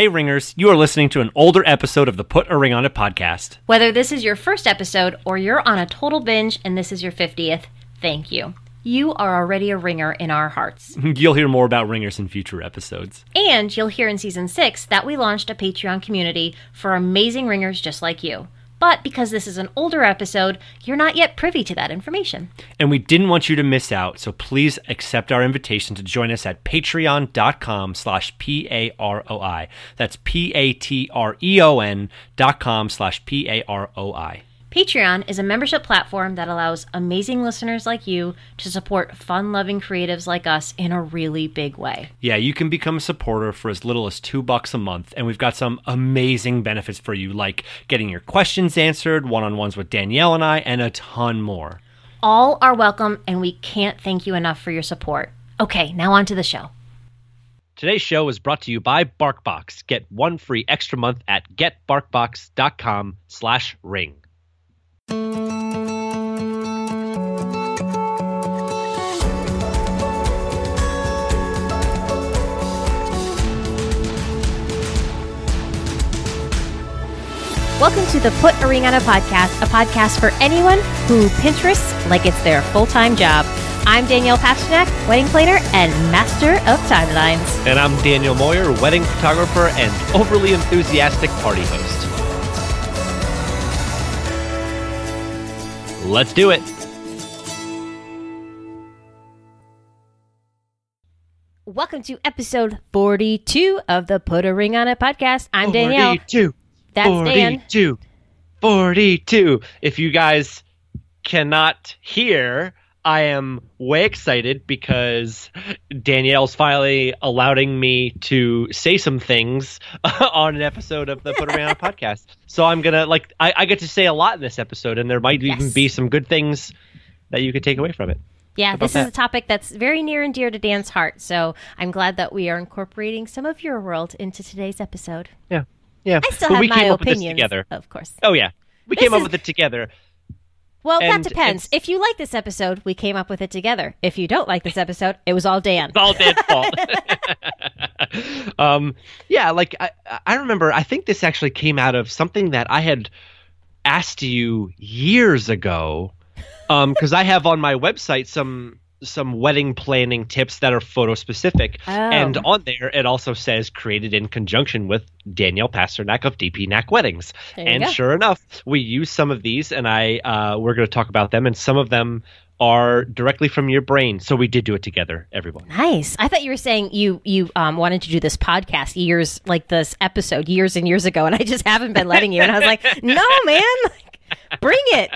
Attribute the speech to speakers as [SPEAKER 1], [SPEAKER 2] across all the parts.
[SPEAKER 1] Hey, Ringers, you are listening to an older episode of the Put a Ring on It podcast.
[SPEAKER 2] Whether this is your first episode or you're on a total binge and this is your 50th, thank you. You are already a ringer in our hearts.
[SPEAKER 1] You'll hear more about Ringers in future episodes.
[SPEAKER 2] And you'll hear in season six that we launched a Patreon community for amazing ringers just like you. But because this is an older episode, you're not yet privy to that information.
[SPEAKER 1] And we didn't want you to miss out, so please accept our invitation to join us at patreon.com slash P-A-R-O-I. That's P-A-T-R-E-O-N dot com slash P-A-R-O-I.
[SPEAKER 2] Patreon is a membership platform that allows amazing listeners like you to support fun loving creatives like us in a really big way.
[SPEAKER 1] Yeah, you can become a supporter for as little as two bucks a month, and we've got some amazing benefits for you, like getting your questions answered, one on ones with Danielle and I, and a ton more.
[SPEAKER 2] All are welcome, and we can't thank you enough for your support. Okay, now on to the show.
[SPEAKER 1] Today's show is brought to you by BarkBox. Get one free extra month at getbarkbox.com slash ring.
[SPEAKER 2] Welcome to the Put a Ring on It Podcast, a podcast for anyone who Pinterests like it's their full time job. I'm Danielle Pasternak, wedding planner and master of timelines.
[SPEAKER 1] And I'm Daniel Moyer, wedding photographer and overly enthusiastic party host. Let's do it.
[SPEAKER 2] Welcome to episode 42 of the Put a Ring on It Podcast. I'm Danielle.
[SPEAKER 1] 42.
[SPEAKER 2] That's Dan.
[SPEAKER 1] 42. 42. If you guys cannot hear, I am way excited because Danielle's finally allowing me to say some things on an episode of the Put Around podcast. So I'm gonna like I, I get to say a lot in this episode, and there might even be some good things that you could take away from it.
[SPEAKER 2] Yeah, this is a topic that's very near and dear to Dan's heart. So I'm glad that we are incorporating some of your world into today's episode.
[SPEAKER 1] Yeah, yeah.
[SPEAKER 2] I still
[SPEAKER 1] But
[SPEAKER 2] have
[SPEAKER 1] we
[SPEAKER 2] my
[SPEAKER 1] came up with this
[SPEAKER 2] opinions,
[SPEAKER 1] together.
[SPEAKER 2] of course.
[SPEAKER 1] Oh yeah, we
[SPEAKER 2] This
[SPEAKER 1] came up with it together.
[SPEAKER 2] Well,
[SPEAKER 1] And
[SPEAKER 2] that depends. If you like this episode, we came up with it together. If you don't like this episode, it was all Dan.
[SPEAKER 1] It's all Dan's fault. um, yeah, like I, I remember. I think this actually came out of something that I had asked you years ago, because I have on my website some some wedding planning tips that are photo specific,
[SPEAKER 2] Oh.
[SPEAKER 1] and on there it also says created in conjunction with Danielle Pasternak of DP Knack Weddings. And
[SPEAKER 2] go.
[SPEAKER 1] sure enough, we use some of these, and I uh, we're going to talk about them, and some of them are directly from your brain. So we did do it together, everyone.
[SPEAKER 2] Nice. I thought you were saying you you um, wanted to do this podcast years like this episode years and years ago, and I just haven't been letting you. And I was like, no, man, like, bring it.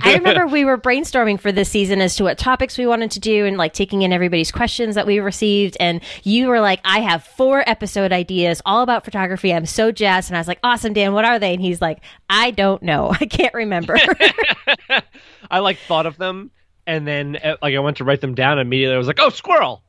[SPEAKER 2] I remember we were brainstorming for this season as to what topics we wanted to do and like taking in everybody's questions that we received. And you were like, I have four episode ideas all about photography. I'm so jazzed. And I was like, awesome, Dan, what are they? And he's like, I don't know. I can't remember.
[SPEAKER 1] I like thought of them, and then uh, like I went to write them down. And immediately, I was like, "Oh, squirrel,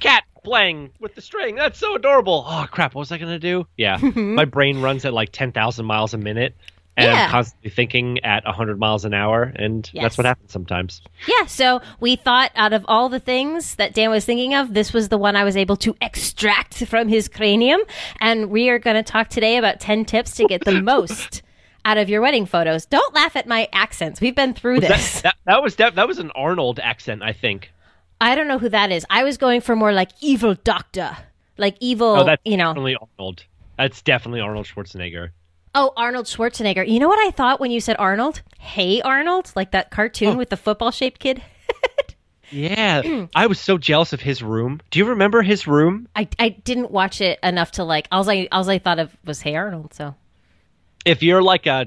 [SPEAKER 1] cat playing with the string. That's so adorable." Oh crap! What was I gonna do? Yeah, my brain runs at like ten thousand miles a minute, and
[SPEAKER 2] Yeah.
[SPEAKER 1] I'm constantly thinking at hundred miles an hour, and
[SPEAKER 2] Yes.
[SPEAKER 1] that's what happens sometimes.
[SPEAKER 2] Yeah, so we thought out of all the things that Dan was thinking of, this was the one I was able to extract from his cranium. And we are going to talk today about 10 tips to get the most out of your wedding photos. Don't laugh at my accents. We've been through
[SPEAKER 1] That,
[SPEAKER 2] this.
[SPEAKER 1] that, that was that, that was an Arnold accent, I think.
[SPEAKER 2] I don't know who that is. I was going for more like evil doctor. Like evil,
[SPEAKER 1] Oh, that's
[SPEAKER 2] you know.
[SPEAKER 1] definitely Arnold. That's definitely Arnold Schwarzenegger.
[SPEAKER 2] Oh, Arnold Schwarzenegger. You know what I thought when you said Arnold? Hey, Arnold? Like that cartoon
[SPEAKER 1] Oh.
[SPEAKER 2] with the football shaped kid?
[SPEAKER 1] Yeah, I was so jealous of his room. Do you remember his room?
[SPEAKER 2] I, I didn't watch it enough to like. All I, all I thought of was Hey Arnold. So
[SPEAKER 1] if you're like a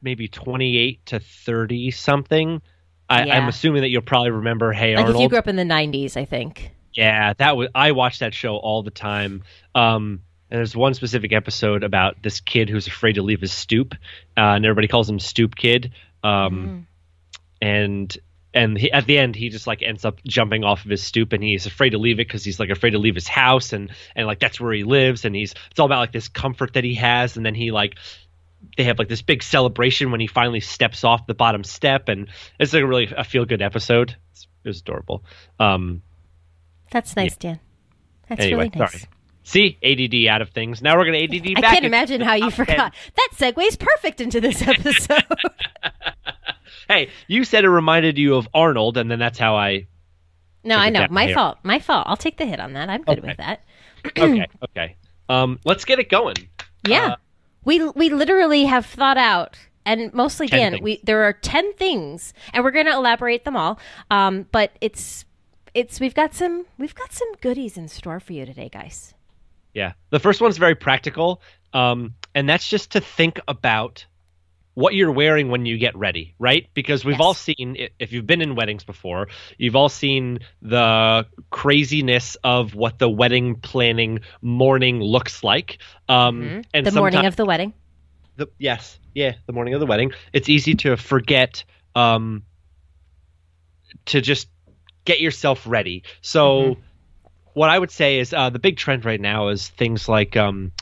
[SPEAKER 1] maybe 28 to 30 something I,
[SPEAKER 2] Yeah.
[SPEAKER 1] i'm assuming that you'll probably remember hey
[SPEAKER 2] like
[SPEAKER 1] arnold
[SPEAKER 2] if you grew up in the '90s, I think.
[SPEAKER 1] yeah that was i watched that show all the time um and there's one specific episode about this kid who's afraid to leave his stoop uh, and everybody calls him stoop kid um and and he, at the end he just like ends up jumping off of his stoop and he's afraid to leave it because he's like afraid to leave his house and and like that's where he lives and he's it's all about like this comfort that he has and then he like they have like this big celebration when he finally steps off the bottom step and it's like a really a feel good episode. It's, it was adorable. Um
[SPEAKER 2] That's nice, Dan. That's
[SPEAKER 1] anyway
[SPEAKER 2] really nice.
[SPEAKER 1] sorry See, ADD out of things. Now we're going to ADD
[SPEAKER 2] I
[SPEAKER 1] back.
[SPEAKER 2] I
[SPEAKER 1] can't
[SPEAKER 2] imagine how you
[SPEAKER 1] top 10.
[SPEAKER 2] forgot. That segues perfect into this episode.
[SPEAKER 1] Hey, you said it reminded you of Arnold, and then that's how I.
[SPEAKER 2] no, I know. My
[SPEAKER 1] here.
[SPEAKER 2] fault. My fault. I'll take the hit on that. I'm good
[SPEAKER 1] Okay.
[SPEAKER 2] with that.
[SPEAKER 1] Okay, okay. Um, let's get it going.
[SPEAKER 2] Yeah.
[SPEAKER 1] Uh,
[SPEAKER 2] we we literally have thought out and mostly
[SPEAKER 1] 10
[SPEAKER 2] Dan,
[SPEAKER 1] things.
[SPEAKER 2] we there are 10 things and we're going to elaborate them all. Um, but it's it's we've got some we've got some goodies in store for you today, guys.
[SPEAKER 1] Yeah. The first one's very practical, um, and that's just to think about what you're wearing when you get ready, right? Because we've
[SPEAKER 2] Yes.
[SPEAKER 1] all seen, if you've been in weddings before, you've all seen the craziness of what the wedding planning morning looks like. Um, and
[SPEAKER 2] the morning of the wedding.
[SPEAKER 1] the yes, yeah, the morning of the wedding. It's easy to forget um, to just get yourself ready. So, what I would say is uh, the big trend right now is things like um,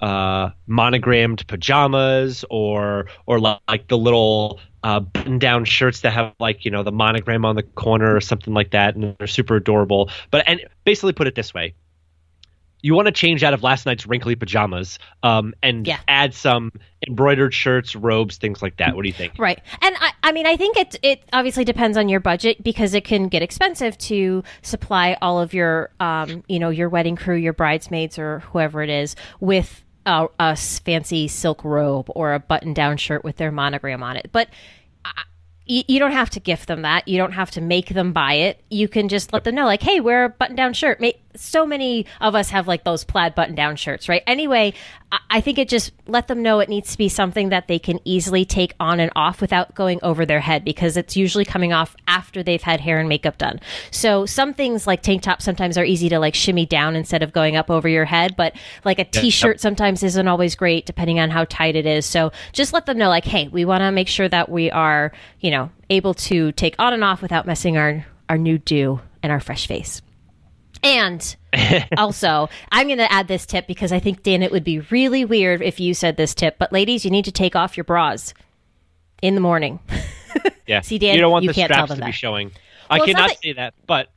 [SPEAKER 1] uh, monogrammed pajamas or or like the little uh, button-down shirts that have like you know the monogram on the corner or something like that, and they're super adorable. But and basically, put it this way: you want to change out of last night's wrinkly pajamas um, and
[SPEAKER 2] Yeah.
[SPEAKER 1] add some embroidered shirts, robes, things like that. What do you think?
[SPEAKER 2] Right. And I, I mean, I think it, it obviously depends on your budget because it can get expensive to supply all of your, um, you know, your wedding crew, your bridesmaids or whoever it is with a fancy silk robe or a button down shirt with their monogram on it. But you, you don't have to gift them that. You don't have to make them buy it. You can just let them know, like, hey, wear a button down shirt. So many of us have like those plaid button down shirts, right? Anyway, I- I think it just let them know it needs to be something that they can easily take on and off without going over their head because it's usually coming off after they've had hair and makeup done. So some things like tank tops sometimes are easy to like shimmy down instead of going up over your head, but like a t-shirt sometimes isn't always great depending on how tight it is. So just let them know like, hey, we want to make sure that we are, you know, able to take on and off without messing our our new do and our fresh face. And also, I'm going to add this tip because I think Dan, it would be really weird if you said this tip. But ladies, you need to take off your bras in the morning.
[SPEAKER 1] Yeah.
[SPEAKER 2] See, Dan,
[SPEAKER 1] you don't want
[SPEAKER 2] you
[SPEAKER 1] the
[SPEAKER 2] can't tell
[SPEAKER 1] straps
[SPEAKER 2] them
[SPEAKER 1] to be showing. I
[SPEAKER 2] Well, not
[SPEAKER 1] cannot
[SPEAKER 2] that-
[SPEAKER 1] say that, but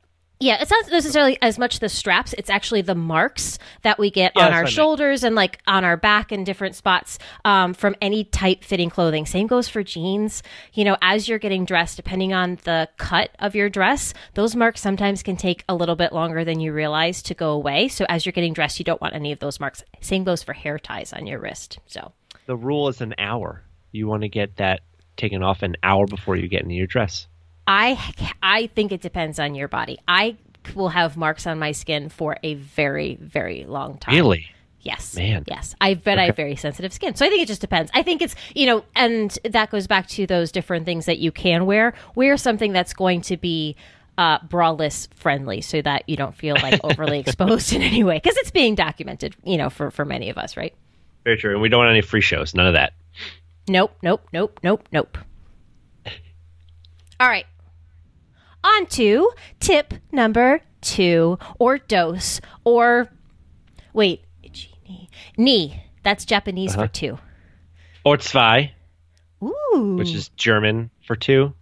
[SPEAKER 2] Yeah, it's not necessarily as much the straps. It's actually the marks that we get
[SPEAKER 1] Yeah,
[SPEAKER 2] on our
[SPEAKER 1] what I meant.
[SPEAKER 2] shoulders and like on our back and different spots um, from any tight fitting clothing. Same goes for jeans. You know, as you're getting dressed, depending on the cut of your dress, those marks sometimes can take a little bit longer than you realize to go away. So as you're getting dressed, you don't want any of those marks. Same goes for hair ties on your wrist. So
[SPEAKER 1] the rule is an hour. You want to get that taken off an hour before you get into your dress.
[SPEAKER 2] I I think it depends on your body. I will have marks on my skin for a very very long time.
[SPEAKER 1] Really?
[SPEAKER 2] Yes.
[SPEAKER 1] Man.
[SPEAKER 2] Yes. I bet I have very sensitive skin. So I think it just depends. I think it's, you know, and that goes back to those different things that you can wear. Wear something that's going to be uh, braless friendly so that you don't feel like overly exposed in any way because it's being documented, you know, for, for many of us, right?
[SPEAKER 1] Very true. And we don't want any free shows. None of that.
[SPEAKER 2] Nope, nope, nope, nope, nope. All right. On to tip number two or dose or wait, ni. Ni. That's Japanese for uh-huh. two.
[SPEAKER 1] Or zwei,
[SPEAKER 2] Ooh.
[SPEAKER 1] which is German for two.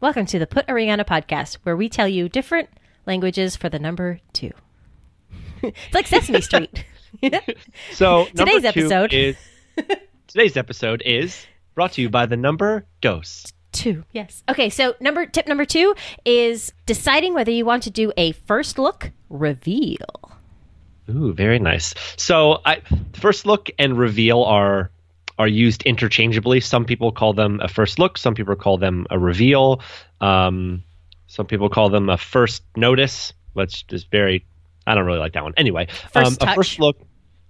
[SPEAKER 2] Welcome to the Put a Ring on It podcast where we tell you different languages for the number two. it's like Sesame Street.
[SPEAKER 1] So
[SPEAKER 2] Today's episode.
[SPEAKER 1] is today's episode is brought to you by the number dose.
[SPEAKER 2] Two. Yes. Okay, so number tip number two is deciding whether you want to do a first look reveal.
[SPEAKER 1] Ooh, very nice. So, I, first look and reveal are are used interchangeably. Some people call them a first look. Some people call them a reveal. Um, some people call them a first notice, which is very. I don't really like that one. Anyway,
[SPEAKER 2] First
[SPEAKER 1] um, a
[SPEAKER 2] touch.
[SPEAKER 1] first look,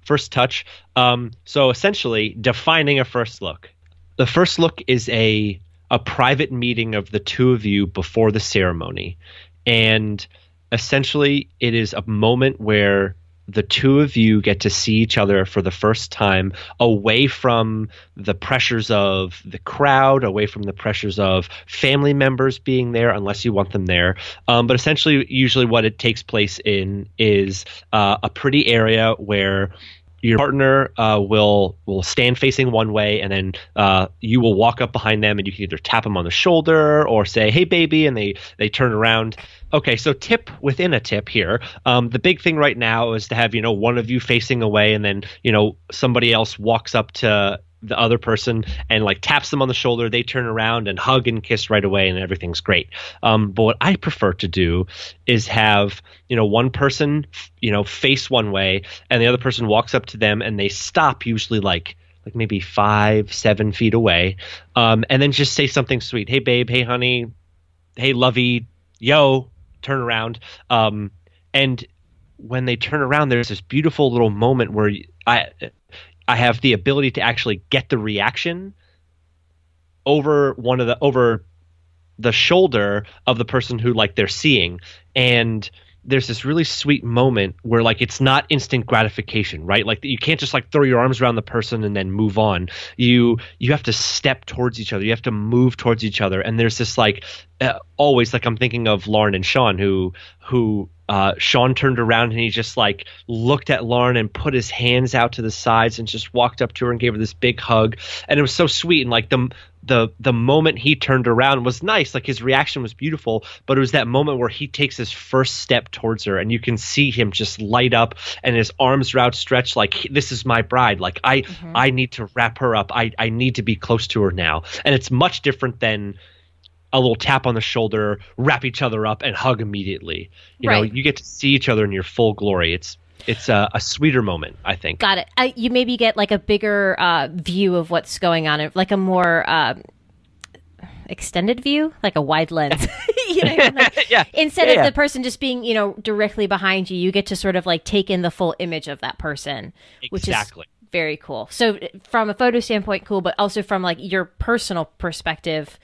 [SPEAKER 1] first touch. Um, so essentially, defining a first look. The first look is a a private meeting of the two of you before the ceremony, and essentially, it is a moment where the two of you get to see each other for the first time away from the pressures of the crowd, away from the pressures of family members being there, unless you want them there. Um, but essentially, usually what it takes place in is uh, a pretty area where your partner uh, will will stand facing one way, and then uh, you will walk up behind them, and you can either tap them on the shoulder or say, "Hey, baby," and they they turn around. Okay, so tip within a tip here. Um, the big thing right now is to have you know one of you facing away, and then you know somebody else walks up to the other person and like taps them on the shoulder. They turn around and hug and kiss right away, and everything's great. Um, but what I prefer to do is have you know one person you know face one way, and the other person walks up to them, and they stop usually like like maybe five seven feet away, um, and then just say something sweet. Hey babe. Hey honey. Hey lovey. Yo. Turn around. Um, and when they turn around, there's this beautiful little moment where I I have the ability to actually get the reaction over one of the over the shoulder of the person who like they're seeing. And there's this really sweet moment where like it's not instant gratification right like you can't just like throw your arms around the person and then move on you you have to step towards each other you have to move towards each other and there's this like uh, always like i'm thinking of lauren and sean who who uh, Sean turned around and he just like looked at Lauren and put his hands out to the sides and just walked up to her and gave her this big hug. And it was so sweet. And like the the the moment he turned around was nice. Like his reaction was beautiful, but it was that moment where he takes his first step towards her and you can see him just light up and his arms are outstretched like this is my bride. Like I mm-hmm. I need to wrap her up. I I need to be close to her now. And it's much different than a little tap on the shoulder, wrap each other up, and hug immediately. You right. know, you get to see each other in your full glory. It's it's a, a sweeter moment, I think.
[SPEAKER 2] Got it. I, you maybe get like a bigger uh, view of what's going on, like a more uh, extended view, like a wide lens. you know, like, yeah. Instead yeah, of yeah. the person just being, you know, directly behind you, you get to sort of like take in the full image of that person,
[SPEAKER 1] exactly.
[SPEAKER 2] which is very cool. So, from a photo standpoint, cool, but also from like your personal perspective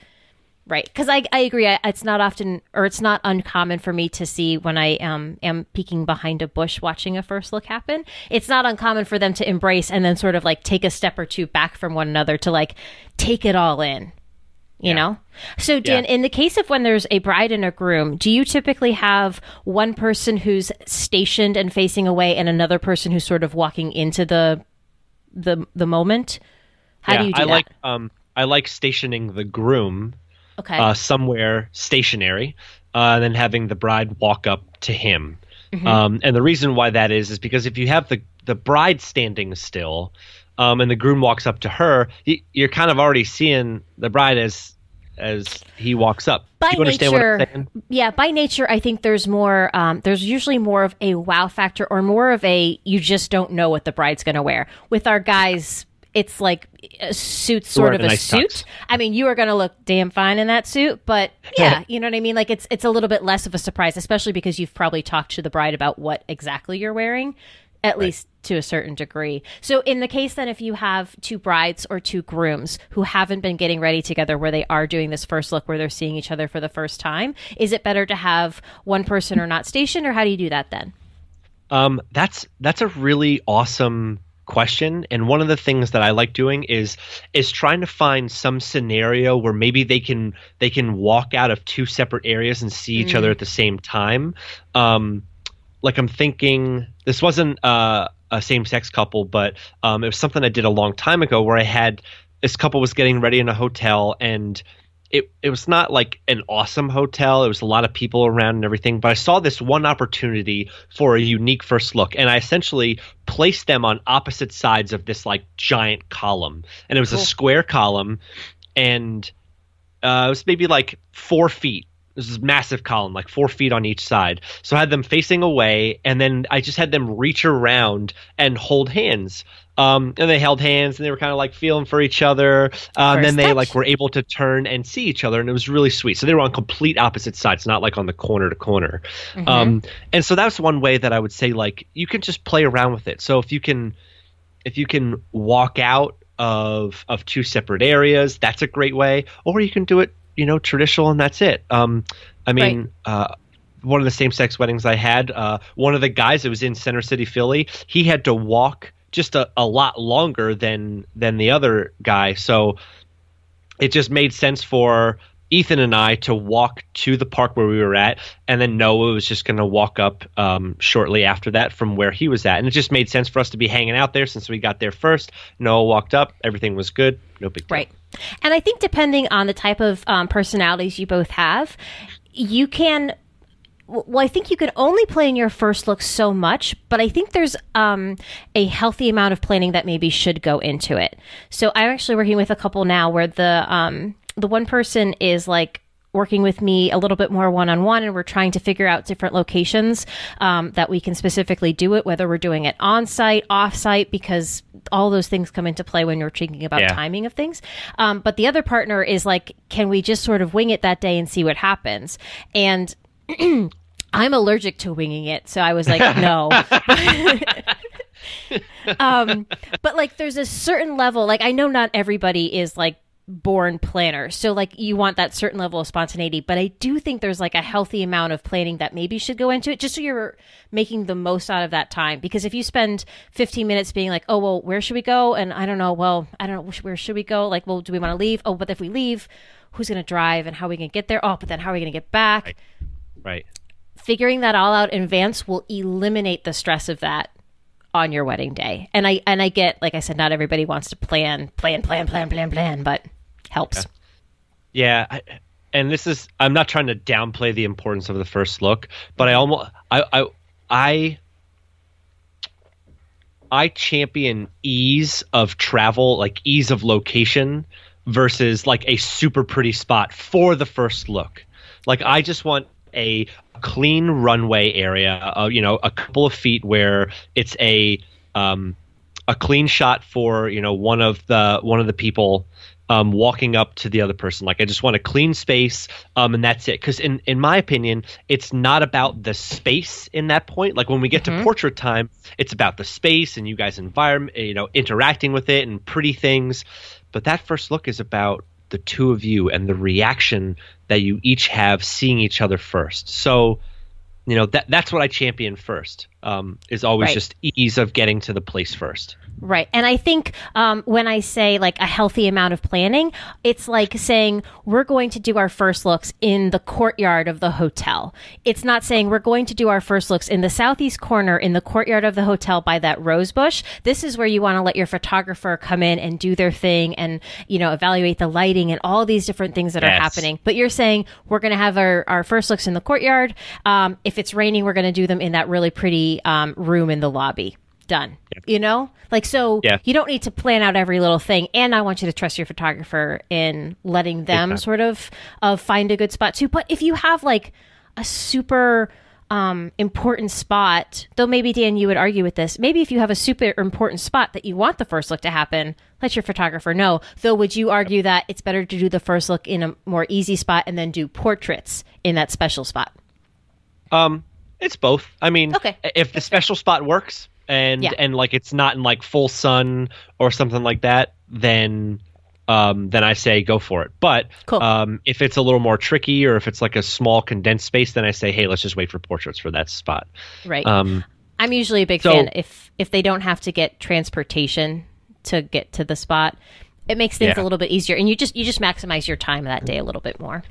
[SPEAKER 2] Right, because I, I agree. I, it's not often, or it's not uncommon for me to see when I um, am peeking behind a bush watching a first look happen. It's not uncommon for them to embrace and then sort of like take a step or two back from one another to like take it all in. You yeah. know? So, Dan, yeah. in the case of when there's a bride and a groom, do you typically have one person who's stationed and facing away and another person who's sort of walking into the the the moment? How
[SPEAKER 1] yeah,
[SPEAKER 2] do you do that?
[SPEAKER 1] I
[SPEAKER 2] that?
[SPEAKER 1] like um I like stationing the groom
[SPEAKER 2] okay.
[SPEAKER 1] uh, somewhere stationary, uh, and then having the bride walk up to him. Mm-hmm. Um, and the reason why that is is because if you have the the bride standing still, um, and the groom walks up to her, you're kind of already seeing the bride as as he walks up.
[SPEAKER 2] By nature, yeah. By nature, I think there's more. Um, there's usually more of a wow factor, or more of a you just don't know what the bride's going to wear. With our guys, it's like a suit sort of a, nice suit. Tux. I mean, you are going to look damn fine in that suit, but yeah, you know what I mean? Like it's it's a little bit less of a surprise, especially because you've probably talked to the bride about what exactly you're wearing, at right. least to a certain degree. So in the case then if you have two brides or two grooms who haven't been getting ready together where they are doing this first look where they're seeing each other for the first time, is it better to have one person or not stationed or how do you do that then?
[SPEAKER 1] Um, that's that's a really awesome question and one of the things that i like doing is is trying to find some scenario where maybe they can they can walk out of two separate areas and see each mm. other at the same time um like i'm thinking this wasn't uh, a same-sex couple but um it was something i did a long time ago where i had this couple was getting ready in a hotel and it it was not like an awesome hotel. It was a lot of people around and everything, but I saw this one opportunity for a unique first look, and I essentially placed them on opposite sides of this like giant column, and it was cool. a square column, and uh, it was maybe like four feet. This is massive column, like four feet on each side. So I had them facing away, and then I just had them reach around and hold hands. Um, and they held hands and they were kind of like feeling for each other. Uh, and then they touch. like were able to turn and see each other, and it was really sweet. So they were on complete opposite sides, not like on the corner to corner. Mm-hmm. Um, and so that's one way that I would say like you can just play around with it. So if you can, if you can walk out of of two separate areas, that's a great way. Or you can do it, you know, traditional, and that's it. Um, I mean. Right. Uh, one of the same sex weddings I had, uh, one of the guys that was in Center City, Philly, he had to walk just a, a lot longer than than the other guy. So it just made sense for Ethan and I to walk to the park where we were at, and then Noah was just going to walk up um, shortly after that from where he was at, and it just made sense for us to be hanging out there since we got there first. Noah walked up, everything was good, no big deal.
[SPEAKER 2] Right. And I think depending on the type of um, personalities you both have, you can. Well, I think you can only plan your first look so much, but I think there's um, a healthy amount of planning that maybe should go into it. So I'm actually working with a couple now where the um, the one person is like working with me a little bit more one on one, and we're trying to figure out different locations um, that we can specifically do it, whether we're doing it on site, off site, because all those things come into play when you're thinking about
[SPEAKER 1] Yeah.
[SPEAKER 2] timing of things. Um, but the other partner is like, can we just sort of wing it that day and see what happens? And I'm allergic to winging it, so I was like, no. um, but like, there's a certain level. Like, I know not everybody is like born planner, so like you want that certain level of spontaneity. But I do think there's like a healthy amount of planning that maybe should go into it, just so you're making the most out of that time. Because if you spend 15 minutes being like, oh well, where should we go? And I don't know. Well, I don't know where should we go. Like, well, do we want to leave? Oh, but if we leave. Who's going to drive and how are we going to get there? Oh, but then how are we going to get back?
[SPEAKER 1] Right.
[SPEAKER 2] figuring that all out in advance will eliminate the stress of that on your wedding day. And I and I get like I said not everybody wants to plan plan plan plan plan plan but helps.
[SPEAKER 1] Yeah, I, and this is I'm not trying to downplay the importance of the first look, but I almost I I I I champion ease of travel, like ease of location versus like a super pretty spot for the first look. Like I just want a clean runway area, uh, you know, a couple of feet where it's a um, a clean shot for you know one of the one of the people um, walking up to the other person. Like I just want a clean space, um, and that's it. Because in in my opinion, it's not about the space in that point. Like when we get to portrait time, it's about the space and you guys' environment, you know, interacting with it and pretty things. But that first look is about the two of you and the reaction that you each have seeing each other first. So. You know that that's what I champion first. Um, is always
[SPEAKER 2] Right.
[SPEAKER 1] just ease of getting to the place first.
[SPEAKER 2] Right. And I think um, when I say like a healthy amount of planning, it's like saying we're going to do our first looks in the courtyard of the hotel. It's not saying we're going to do our first looks in the southeast corner in the courtyard of the hotel by that rose bush. This is where you want to let your photographer come in and do their thing and, you know, evaluate the lighting and all these different things that are happening. But you're saying we're going to have our, our first looks in the courtyard. Um, if it's raining, we're going to do them in that really pretty um, room in the lobby. Done. You know? Like, so
[SPEAKER 1] Yeah.
[SPEAKER 2] you don't need to plan out every little thing. And I want you to trust your photographer in letting them sort of uh, find a good spot too. But if you have like a super um, important spot, though maybe Dan, you would argue with this. Maybe if you have a super important spot that you want the first look to happen, let your photographer know. Though, would you argue that it's better to do the first look in a more easy spot and then do portraits in that special spot?
[SPEAKER 1] Um, it's both. I mean,
[SPEAKER 2] Okay.
[SPEAKER 1] if the special spot works and
[SPEAKER 2] Yeah.
[SPEAKER 1] and like it's not in like full sun or something like that, then um, then I say go for it. But
[SPEAKER 2] Cool.
[SPEAKER 1] um, if it's a little more tricky or if it's like a small condensed space, then I say, hey, let's just wait for portraits for that spot.
[SPEAKER 2] Right.
[SPEAKER 1] Um,
[SPEAKER 2] I'm usually a big
[SPEAKER 1] So-
[SPEAKER 2] fan if if they don't have to get transportation to get to the spot. It makes things
[SPEAKER 1] Yeah.
[SPEAKER 2] a little bit easier, and you just you just maximize your time that day a little bit more.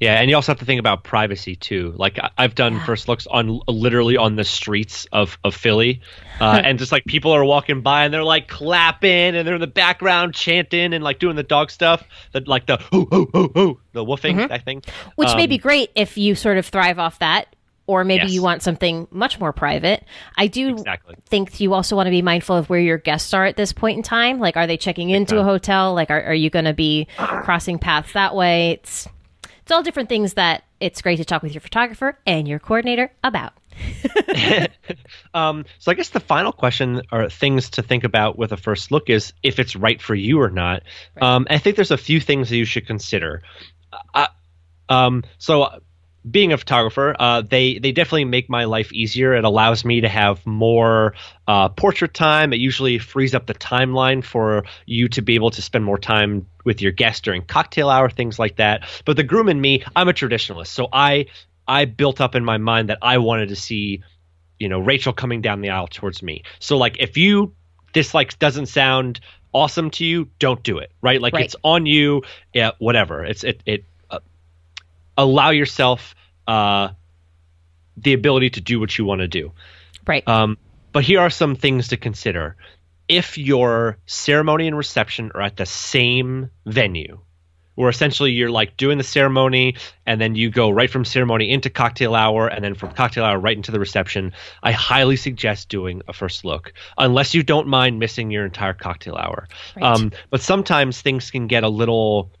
[SPEAKER 1] Yeah, and you also have to think about privacy too. Like I- I've done first looks on literally on the streets of of Philly, uh, and just like people are walking by and they're like clapping and they're in the background chanting and like doing the dog stuff, that like the hoo hoo hoo hoo, the woofing thing.
[SPEAKER 2] Which may
[SPEAKER 1] Um,
[SPEAKER 2] be great if you sort of thrive off that, or maybe
[SPEAKER 1] Yes.
[SPEAKER 2] you want something much more private. I do
[SPEAKER 1] Exactly.
[SPEAKER 2] think you also want to be mindful of where your guests are at this point in time. Like, are they checking into a hotel? Like, are, are you going to be crossing paths that way? It's it's all different things that it's great to talk with your photographer and your coordinator about.
[SPEAKER 1] Um, so I guess the final question or things to think about with a first look is if it's right for you or not. Um, I think there's a few things that you should consider. Uh, um, so being a photographer, uh, they they definitely make my life easier. It allows me to have more uh, portrait time. It usually frees up the timeline for you to be able to spend more time with your guests during cocktail hour, things like that. But the groom and me, I'm a traditionalist, so I I built up in my mind that I wanted to see you know Rachel coming down the aisle towards me. So like if you this like doesn't sound awesome to you, don't do it. Right? Like
[SPEAKER 2] Right.
[SPEAKER 1] it's on you. Yeah, whatever. It's it it. Allow yourself uh, the ability to do what you want to do.
[SPEAKER 2] Right.
[SPEAKER 1] Um, but here are some things to consider. If your ceremony and reception are at the same venue, where essentially you're like doing the ceremony and then you go right from ceremony into cocktail hour and then from cocktail hour right into the reception, I highly suggest doing a first look, unless you don't mind missing your entire cocktail hour.
[SPEAKER 2] Right.
[SPEAKER 1] Um, but sometimes things can get a little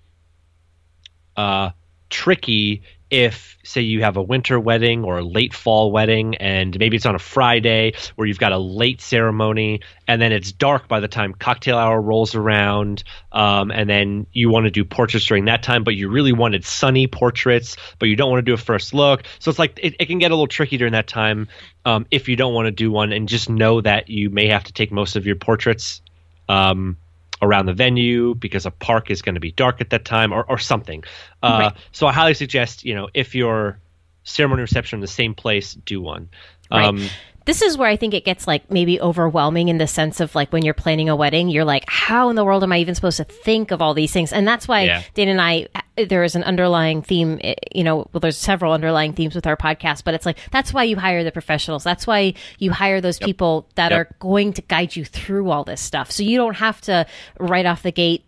[SPEAKER 1] uh, tricky if say you have a winter wedding or a late fall wedding and maybe it's on a friday where you've got a late ceremony and then it's dark by the time cocktail hour rolls around um, and then you want to do portraits during that time but you really wanted sunny portraits but you don't want to do a first look. So it's like it, it can get a little tricky during that time um, if you don't want to do one and just know that you may have to take most of your portraits um, around the venue because a park is going to be dark at that time or, or something. Uh,
[SPEAKER 2] Right.
[SPEAKER 1] So I highly suggest, you know, if your ceremony reception in the same place, do one.
[SPEAKER 2] Right.
[SPEAKER 1] Um,
[SPEAKER 2] this is where I think it gets like maybe overwhelming in the sense of like when you're planning a wedding, you're like, how in the world am I even supposed to think of all these things? And that's why
[SPEAKER 1] Yeah.
[SPEAKER 2] Dana and I, there is an underlying theme, eh, you know, well, there's several underlying themes with our podcast, but it's like, that's why you hire the professionals. That's why you hire those people that
[SPEAKER 1] Yep.
[SPEAKER 2] are going to guide you through all this stuff. So you don't have to right off the gate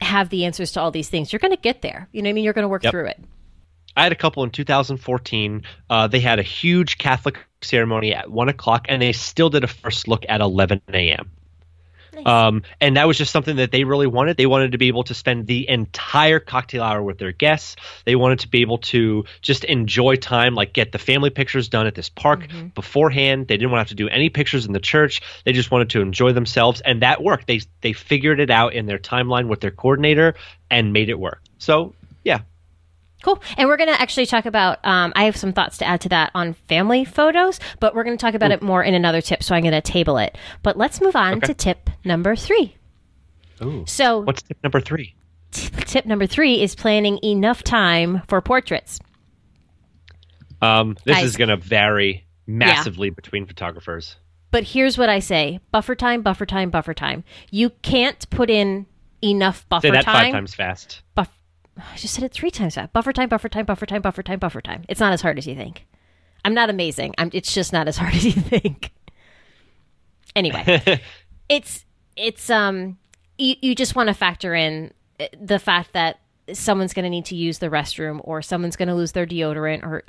[SPEAKER 2] have the answers to all these things. You're going to get there. You know what I mean? You're going to work
[SPEAKER 1] Yep.
[SPEAKER 2] through it.
[SPEAKER 1] I had a couple in 2014. Uh, they had a huge Catholic ceremony at one o'clock, and they still did a first look at 11 a.m. Um, and that was just something that they really wanted. They wanted to be able to spend the entire cocktail hour with their guests. They wanted to be able to just enjoy time, like get the family pictures done at this park beforehand. They didn't want to have to do any pictures in the church. They just wanted to enjoy themselves, and that worked. They they figured it out in their timeline with their coordinator and made it work. So yeah,
[SPEAKER 2] Cool. And we're going to actually talk about, um, I have some thoughts to add to that on family photos, but we're going to talk about it more in another tip. So I'm going to table it. But let's move on
[SPEAKER 1] Okay.
[SPEAKER 2] to tip number three.
[SPEAKER 1] Ooh.
[SPEAKER 2] So
[SPEAKER 1] What's tip number three?
[SPEAKER 2] t- tip number three is planning enough time for portraits.
[SPEAKER 1] Um, this
[SPEAKER 2] Guys.
[SPEAKER 1] is going to vary massively between photographers.
[SPEAKER 2] But here's what I say buffer time, buffer time, buffer time. You can't put in enough buffer
[SPEAKER 1] Say that
[SPEAKER 2] time.
[SPEAKER 1] five times fast.
[SPEAKER 2] Buff- I just said it three times fast. Buffer time, buffer time, buffer time, buffer time, buffer time. It's not as hard as you think. I'm not amazing. I'm, it's just not as hard as you think. Anyway, it's it's um you, you just want to factor in uh, the fact that someone's going to need to use the restroom or someone's going to lose their deodorant or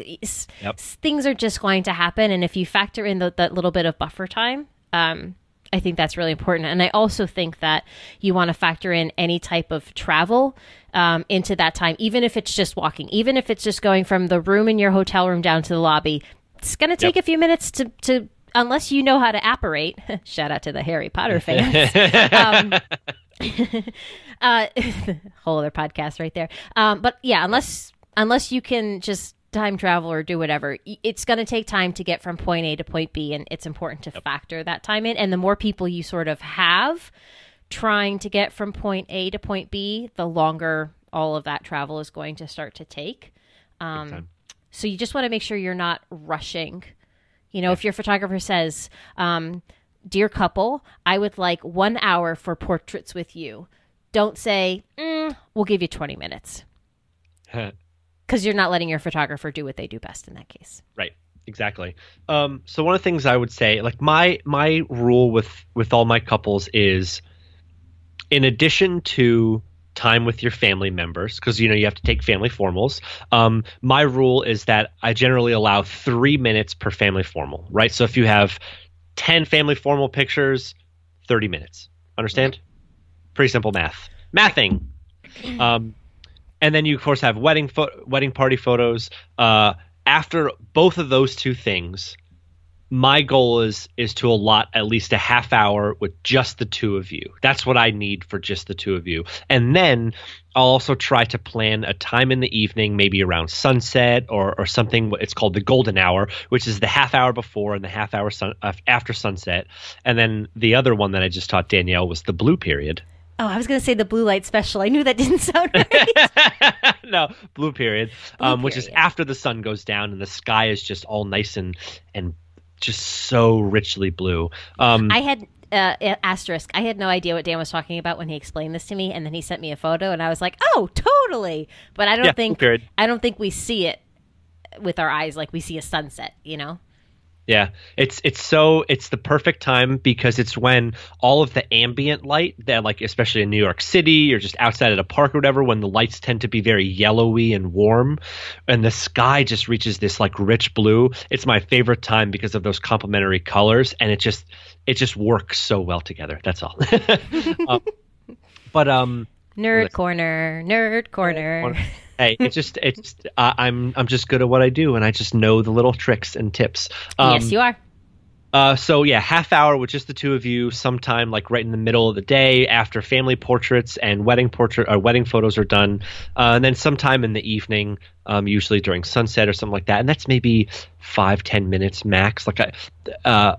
[SPEAKER 1] Yep.
[SPEAKER 2] things are just going to happen and if you factor in the, that little bit of buffer time um I think that's really important. And I also think that you want to factor in any type of travel um, into that time, even if it's just walking, even if it's just going from the room in your hotel room down to the lobby. It's going to take a few minutes to, to, unless you know how to apparate. Shout out to the Harry Potter fans. um, uh, whole other podcast right there. Um, but yeah, unless unless you can just time travel or do whatever, it's going to take time to get from point A to point B, and it's important to factor that time in. And the more people you sort of have trying to get from point A to point B, the longer all of that travel is going to start to take. Um, so you just want to make sure you're not rushing. You know, if your photographer says, um, "Dear couple, I would like one hour for portraits with you," don't say, mm, "We'll give you 20 minutes," because you're not letting your photographer do what they do best in that case.
[SPEAKER 1] Right. Exactly. Um, so one of the things I would say, like my my rule with with all my couples is, in addition to time with your family members, because you know you have to take family formals. Um, my rule is that I generally allow three minutes per family formal. Right. So if you have ten family formal pictures, thirty minutes. Understand? Pretty simple math. Mathing. Um, and then you of course have wedding fo- wedding party photos. Uh, after both of those two things, my goal is is to allot at least a half hour with just the two of you. That's what I need for just the two of you. And then I'll also try to plan a time in the evening, maybe around sunset or or something. It's called the golden hour, which is the half hour before and the half hour sun, uh, after sunset. And then the other one that I just taught Danielle was the blue period.
[SPEAKER 2] Oh, I was going to say the blue light special. I knew that didn't sound right.
[SPEAKER 1] no, blue period, um, which is after the sun goes down and the sky is just all nice and and just so richly blue. Um,
[SPEAKER 2] I had uh, asterisk. I had no idea what Dan was talking about when he explained this to me, and then he sent me a photo, and I was like, "Oh, totally." But I don't
[SPEAKER 1] Yeah,
[SPEAKER 2] think. I don't think we see it with our eyes like we see a sunset. You know?
[SPEAKER 1] Yeah, it's it's so it's the perfect time because it's when all of the ambient light that like especially in New York City or just outside at a park or whatever when the lights tend to be very yellowy and warm and the sky just reaches this like rich blue. It's my favorite time because of those complementary colors and it just it just works so well together. That's all. um, but um
[SPEAKER 2] Nerd corner, nerd corner.
[SPEAKER 1] Hey, it's just it's uh, I'm I'm just good at what I do and I just know the little tricks and tips. Um,
[SPEAKER 2] yes, you are.
[SPEAKER 1] Uh, so yeah, half hour with just the two of you, sometime like right in the middle of the day after family portraits and wedding portrait or wedding photos are done, uh, and then sometime in the evening, um, usually during sunset or something like that, and that's maybe five ten minutes max. Like I, uh,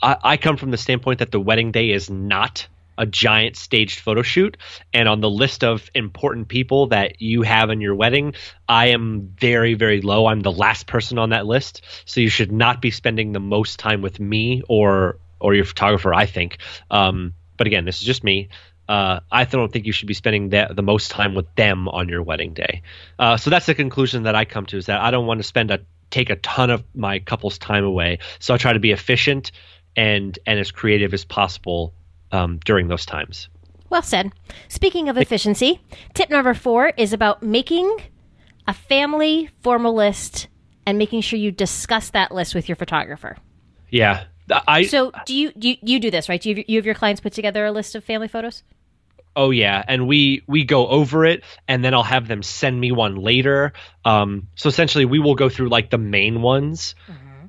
[SPEAKER 1] I, I come from the standpoint that the wedding day is not a giant staged photo shoot. And on the list of important people that you have in your wedding, I am very, very low. I'm the last person on that list. So you should not be spending the most time with me or or your photographer, I think. Um, but again, this is just me. Uh, I don't think you should be spending the, the most time with them on your wedding day. Uh, so that's the conclusion that I come to is that I don't want to spend a take a ton of my couple's time away. So I try to be efficient and and as creative as possible um, during those times.
[SPEAKER 2] Well said. Speaking of efficiency, tip number four is about making a family formal list and making sure you discuss that list with your photographer.
[SPEAKER 1] Yeah, I
[SPEAKER 2] So, do you do you, you do this right? Do you, you have your clients put together a list of family photos?
[SPEAKER 1] Oh yeah, and we we go over it, and then I'll have them send me one later. Um, so essentially, we will go through like the main ones.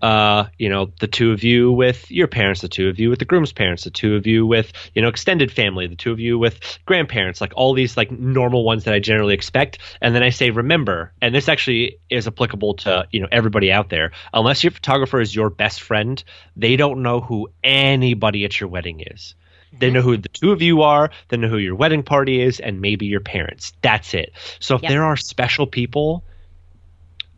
[SPEAKER 1] Uh, you know, the two of you with your parents, the two of you with the groom's parents, the two of you with you know extended family, the two of you with grandparents, like all these like normal ones that I generally expect. And then I say, remember, and this actually is applicable to you know everybody out there. Unless your photographer is your best friend, they don't know who anybody at your wedding is. They know who the two of you are. They know who your wedding party is, and maybe your parents. That's it. So if
[SPEAKER 2] Yep.
[SPEAKER 1] there are special people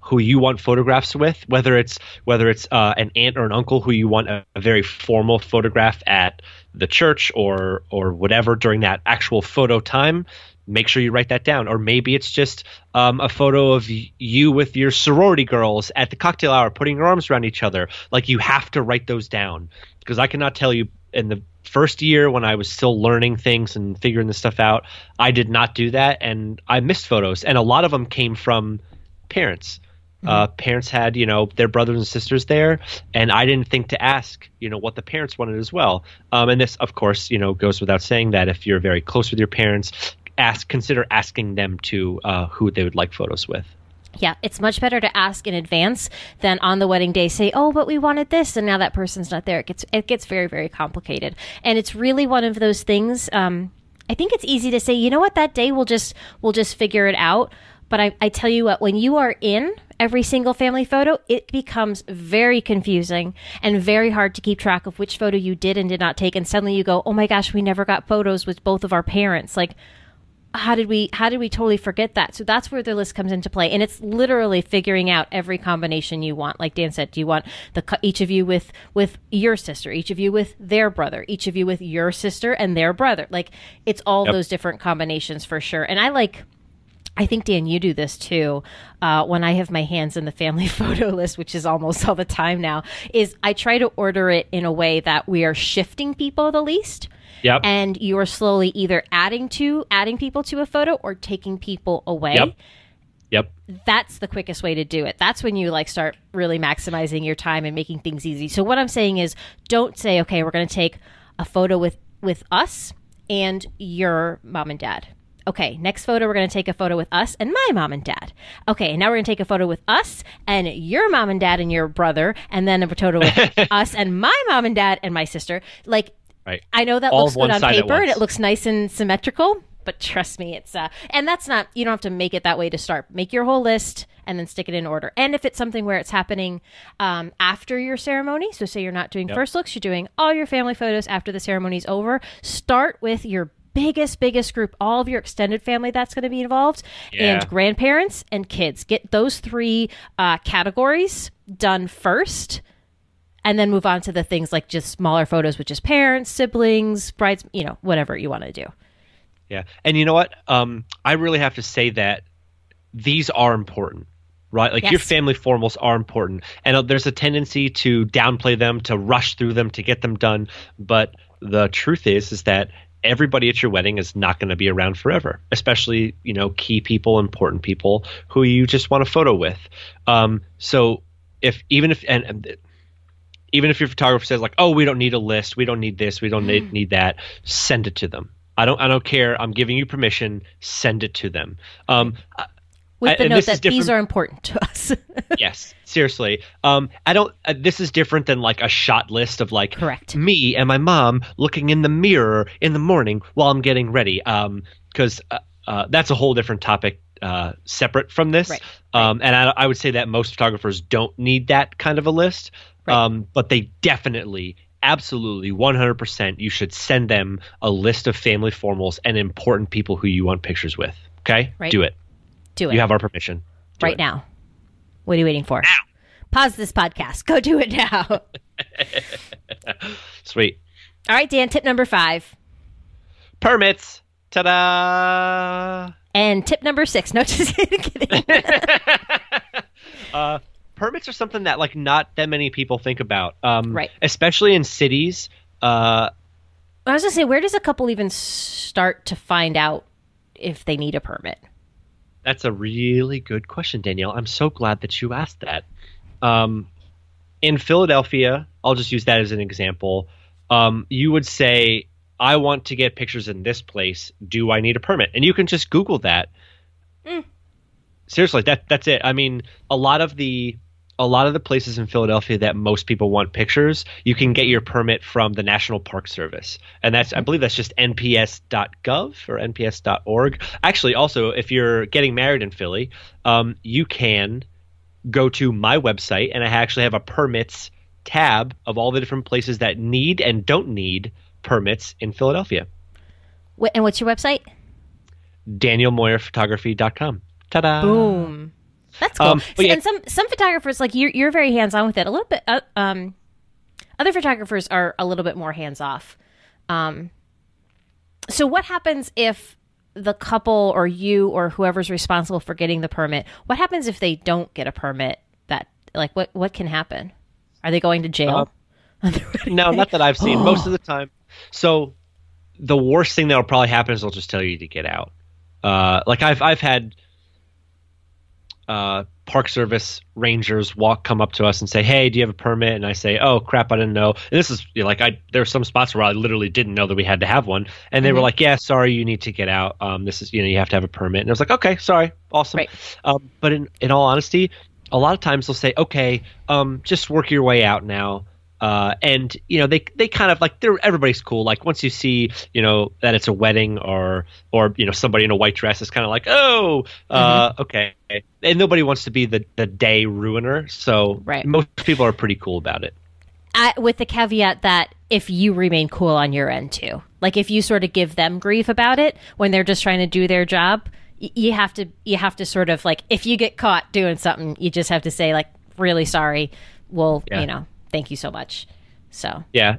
[SPEAKER 1] who you want photographs with, whether it's whether it's uh, an aunt or an uncle who you want a, a very formal photograph at the church or or whatever during that actual photo time, make sure you write that down. Or maybe it's just um, a photo of you with your sorority girls at the cocktail hour, putting your arms around each other. Like you have to write those down because I cannot tell you in the first year when I was still learning things and figuring this stuff out, I did not do that and I missed photos. And a lot of them came from parents. Uh, parents had, you know, their brothers and sisters there, and I didn't think to ask, you know, what the parents wanted as well. Um, and this, of course, you know, goes without saying that if you're very close with your parents, ask, consider asking them to uh, who they would like photos with.
[SPEAKER 2] Yeah, it's much better to ask in advance than on the wedding day say, "Oh, but we wanted this," and now that person's not there. It gets it gets very very complicated, and it's really one of those things. Um, I think it's easy to say, you know what, that day we'll just we'll just figure it out. But I, I tell you what, when you are in every single family photo, it becomes very confusing and very hard to keep track of which photo you did and did not take. And suddenly you go, oh my gosh, we never got photos with both of our parents. Like, how did we how did we totally forget that so that's where the list comes into play and it's literally figuring out every combination you want like dan said do you want the each of you with with your sister each of you with their brother each of you with your sister and their brother like it's all
[SPEAKER 1] Yep.
[SPEAKER 2] those different combinations for sure and i like I think Dan, you do this too. Uh, when I have my hands in the family photo list, which is almost all the time now, is I try to order it in a way that we are shifting people the least
[SPEAKER 1] Yep.
[SPEAKER 2] and you are slowly either adding to adding people to a photo or taking people away
[SPEAKER 1] Yep. Yep.
[SPEAKER 2] that's the quickest way to do it that's when you like start really maximizing your time and making things easy so what i'm saying is don't say okay we're going to take a photo with with us and your mom and dad Okay, next photo, we're going to take a photo with us and my mom and dad. Okay, now we're going to take a photo with us and your mom and dad and your brother, and then a photo with us and my mom and dad and my sister. Like,
[SPEAKER 1] Right.
[SPEAKER 2] I know that
[SPEAKER 1] All
[SPEAKER 2] looks good on paper and it looks nice and symmetrical, but trust me, it's uh and that's not you don't have to make it that way to start. Make your whole list and then stick it in order. And if it's something where it's happening um, after your ceremony, so say you're not doing first looks, you're doing all your family photos after the ceremony's over, start with your biggest biggest group all of your extended family that's going to be involved
[SPEAKER 1] Yeah.
[SPEAKER 2] and grandparents and kids get those three uh, categories done first and then move on to the things like just smaller photos with just parents, siblings, brides, you know, whatever you want to do.
[SPEAKER 1] Yeah. And you know what? Um, I really have to say that these are important, right? Like your family formals are important. And uh, there's a tendency to downplay them, to rush through them, to get them done. But the truth is, is that everybody at your wedding is not going to be around forever, especially, you know, key people, important people who you just want a photo with. Um, so if, even if, and, and even if your photographer says like, "Oh, we don't need a list, we don't need this, we don't need, need that," send it to them. I don't. I don't care. I'm giving you permission. Send it to them. Um,
[SPEAKER 2] With the
[SPEAKER 1] and
[SPEAKER 2] note that these are important to us.
[SPEAKER 1] yes, seriously. Um, I don't. Uh, this is different than like a shot list of like
[SPEAKER 2] Correct.
[SPEAKER 1] me and my mom looking in the mirror in the morning while I'm getting ready. Um, because uh, uh, that's a whole different topic. Uh, separate from this,
[SPEAKER 2] Right,
[SPEAKER 1] um, and I, I would say that most photographers don't need that kind of a list,
[SPEAKER 2] Right.
[SPEAKER 1] um, but they definitely, absolutely, 100%, you should send them a list of family formals and important people who you want pictures with. Okay,
[SPEAKER 2] Right.
[SPEAKER 1] do it.
[SPEAKER 2] Do it
[SPEAKER 1] You have our permission. Do
[SPEAKER 2] right
[SPEAKER 1] it.
[SPEAKER 2] now. What are you waiting for? Now. Pause this podcast. Go do it now.
[SPEAKER 1] Sweet.
[SPEAKER 2] All right, Dan, tip number five.
[SPEAKER 1] Permits. Ta-da!
[SPEAKER 2] And tip number six. No, just kidding.
[SPEAKER 1] uh, permits are something that like not that many people think about. Um,
[SPEAKER 2] Right.
[SPEAKER 1] Especially in cities. Uh,
[SPEAKER 2] I was gonna say, where does a couple even start to find out if they need a permit?
[SPEAKER 1] That's a really good question, Danielle. I'm so glad that you asked that. Um, in Philadelphia, I'll just use that as an example. Um, you would say, "I want to get pictures in this place. Do I need a permit?" And you can just Google that. Seriously, that that's it. I mean, a lot of the a lot of the places in Philadelphia that most people want pictures, you can get your permit from the National Park Service. And that's I believe that's just nps.gov or nps.org. Actually, also if you're getting married in Philly, um, you can go to my website and I actually have a permits tab of all the different places that need and don't need permits in Philadelphia.
[SPEAKER 2] Wh- and what's your website?
[SPEAKER 1] danielmoyerphotography.com. Ta-da!
[SPEAKER 2] Boom. That's cool.
[SPEAKER 1] Um,
[SPEAKER 2] See,
[SPEAKER 1] yeah-
[SPEAKER 2] And some some photographers, like you're, you're very hands on with it. A little bit. Uh, um, other photographers are a little bit more hands off. Um, so what happens if the couple or you or whoever's responsible for getting the permit? What happens if they don't get a permit? That like what what can happen? Are they going to jail?
[SPEAKER 1] No, not that I've seen. Most of the time. So the worst thing that'll probably happen is they'll just tell you to get out. Uh, like I've I've had uh, Park Service rangers walk come up to us and say, "Hey, do you have a permit?" And I say, "Oh crap, I didn't know." And this is you know, like I there are some spots where I literally didn't know that we had to have one, and they were like, "Yeah, sorry, you need to get out. Um, this is you know you have to have a permit." And I was like, "Okay, sorry, awesome."
[SPEAKER 2] Right.
[SPEAKER 1] Um, but in in all honesty, a lot of times they'll say, "Okay, um, just work your way out now." Uh, and you know they they kind of like they're everybody's cool. Like once you see you know that it's a wedding or or you know somebody in a white dress is kind of like oh uh, okay, and nobody wants to be the the day ruiner. So
[SPEAKER 2] Right.
[SPEAKER 1] most people are pretty cool about it.
[SPEAKER 2] I, with the caveat that if you remain cool on your end too, like if you sort of give them grief about it when they're just trying to do their job, y- you have to you have to sort of like if you get caught doing something, you just have to say like really sorry. Well,
[SPEAKER 1] Yeah.
[SPEAKER 2] you know, thank you so much. So
[SPEAKER 1] Yeah.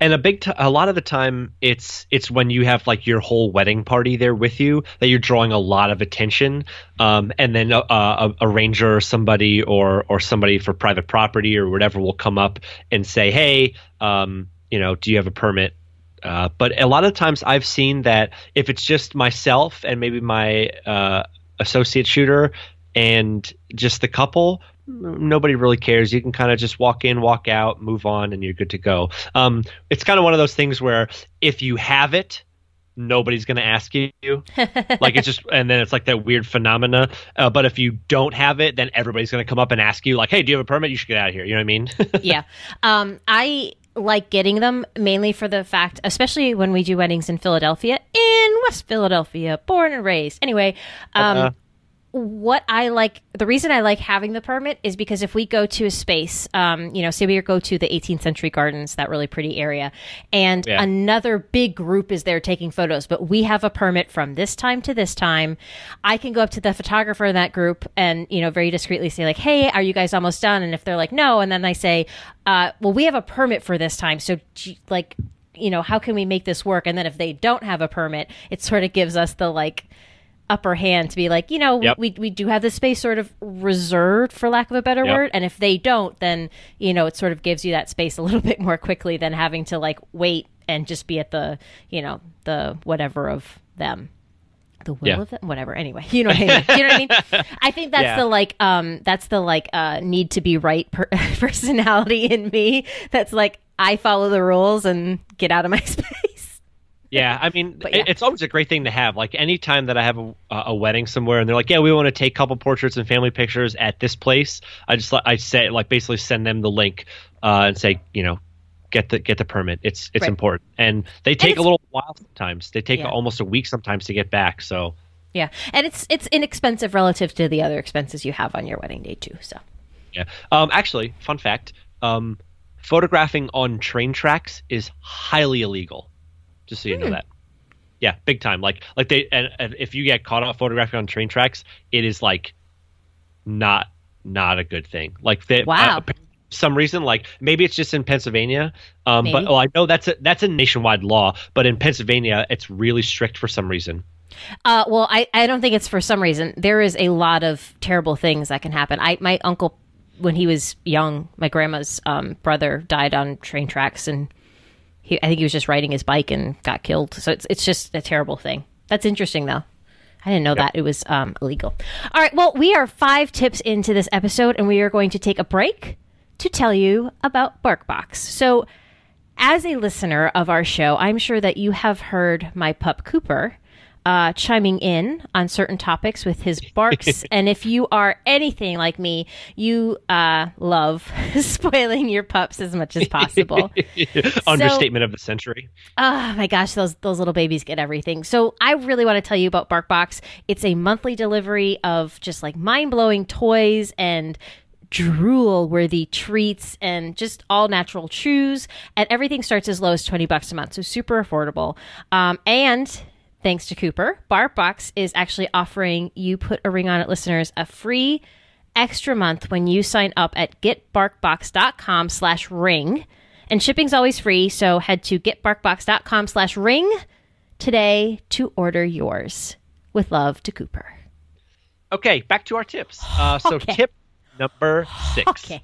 [SPEAKER 1] And a big t- a lot of the time it's it's when you have like your whole wedding party there with you that you're drawing a lot of attention um, and then a, a, a ranger or somebody or or somebody for private property or whatever will come up and say hey um, you know do you have a permit uh, but a lot of times I've seen that if it's just myself and maybe my uh, associate shooter and just the couple, nobody really cares. You can kind of just walk in, walk out, move on, and you're good to go. Um, it's kind of one of those things where if you have it, nobody's going to ask you. like it's just, and then it's like that weird phenomena. Uh, but if you don't have it, then everybody's going to come up and ask you, like, "Hey, do you have a permit? You should get out of here." You know what I mean?
[SPEAKER 2] yeah, um, I like getting them mainly for the fact, especially when we do weddings in Philadelphia, in West Philadelphia, born and raised. Anyway, um,
[SPEAKER 1] Uh,
[SPEAKER 2] what I like, the reason I like having the permit is because if we go to a space, um, you know, say we go to the 18th century gardens, that really pretty area, and
[SPEAKER 1] Yeah.
[SPEAKER 2] another big group is there taking photos, but we have a permit from this time to this time. I can go up to the photographer in that group and, you know, very discreetly say, like, hey, are you guys almost done? And if they're like, no, and then I say, uh, well, we have a permit for this time. So, like, you know, how can we make this work? And then if they don't have a permit, it sort of gives us the like, upper hand to be like, you know,
[SPEAKER 1] Yep.
[SPEAKER 2] we we do have this space sort of reserved for lack of a better
[SPEAKER 1] Yep.
[SPEAKER 2] word, and if they don't, then you know, it sort of gives you that space a little bit more quickly than having to like wait and just be at the you know the whatever of them. The will
[SPEAKER 1] Yeah.
[SPEAKER 2] of them, whatever. Anyway, you know what I mean. you know what I mean. I think that's
[SPEAKER 1] Yeah.
[SPEAKER 2] the like, um, that's the like, uh, need to be right per- personality in me. That's like, I follow the rules and get out of my space.
[SPEAKER 1] Yeah, I mean,
[SPEAKER 2] yeah.
[SPEAKER 1] it's always a great thing to have. Like anytime that I have a, a wedding somewhere, and they're like, "Yeah, we want to take couple portraits and family pictures at this place," I just I say like basically send them the link uh, and say, you know, get the get the permit. It's it's
[SPEAKER 2] Right.
[SPEAKER 1] important, and they take a little while sometimes. They take
[SPEAKER 2] Yeah.
[SPEAKER 1] almost a week sometimes to get back. So
[SPEAKER 2] Yeah, and it's it's inexpensive relative to the other expenses you have on your wedding day too. So.
[SPEAKER 1] yeah. Um, actually, fun fact: um, photographing on train tracks is highly illegal. Just so you know
[SPEAKER 2] Hmm.
[SPEAKER 1] that. Yeah, big time. Like like they and, and if you get caught off photographing on train tracks, it is like not not a good thing. Like they,
[SPEAKER 2] Wow.
[SPEAKER 1] uh, some reason, like maybe it's just in Pennsylvania. Um, but well, I know that's a that's a nationwide law, but in Pennsylvania, it's really strict for some reason.
[SPEAKER 2] Uh, well, I, I don't think it's for some reason. There is a lot of terrible things that can happen. I my uncle, when he was young, my grandma's um, brother died on train tracks, and he, I think he was just riding his bike and got killed. So it's it's just a terrible thing. That's interesting, though. I didn't know that it was um, illegal. All right. Well, we are five tips into this episode, and we are going to take a break to tell you about BarkBox. So, as a listener of our show, I'm sure that you have heard my pup Cooper uh, chiming in on certain topics with his barks. and if you are anything like me, you uh, love spoiling your pups as much as possible.
[SPEAKER 1] Understatement of the century.
[SPEAKER 2] Oh my gosh, those those little babies get everything. So I really want to tell you about BarkBox. It's a monthly delivery of just like mind blowing toys and drool worthy treats and just all natural chews and everything starts as low as 20 bucks a month so super affordable um, and thanks to cooper barkbox is actually offering you put a ring on it listeners a free extra month when you sign up at getbarkbox.com slash ring and shipping's always free so head to getbarkbox.com slash ring today to order yours with love to cooper
[SPEAKER 1] Okay, back to our tips. Uh, so
[SPEAKER 2] Okay.
[SPEAKER 1] tip number six.
[SPEAKER 2] okay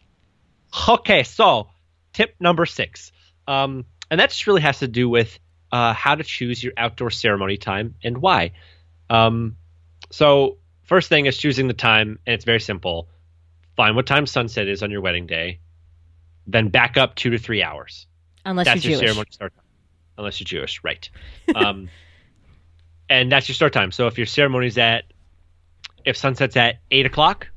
[SPEAKER 1] Okay, so tip number six, um, and that just really has to do with uh, how to choose your outdoor ceremony time and why. Um, so first thing is choosing the time, and it's very simple. Find what time sunset is on your wedding day, then back up two to three hours.
[SPEAKER 2] unless
[SPEAKER 1] that's
[SPEAKER 2] you're
[SPEAKER 1] your
[SPEAKER 2] Jewish.
[SPEAKER 1] ceremony start time, unless you're Jewish, right? Um, and that's your start time. So if your ceremony's at, if sunset's at eight o'clock,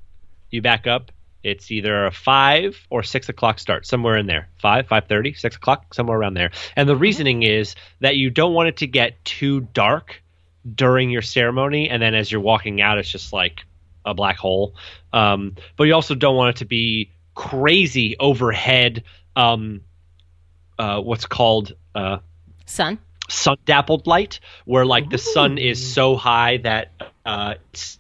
[SPEAKER 1] you back up. It's either a five or six o'clock start, somewhere in there. Five, five thirty, six o'clock, somewhere around there. And the reasoning is that you don't want it to get too dark during your ceremony, and then as you're walking out, it's just like a black hole. Um, but you also don't want it to be crazy overhead. Um, uh, what's called uh,
[SPEAKER 2] Son.
[SPEAKER 1] sun dappled light, where like the sun is so high that uh, it's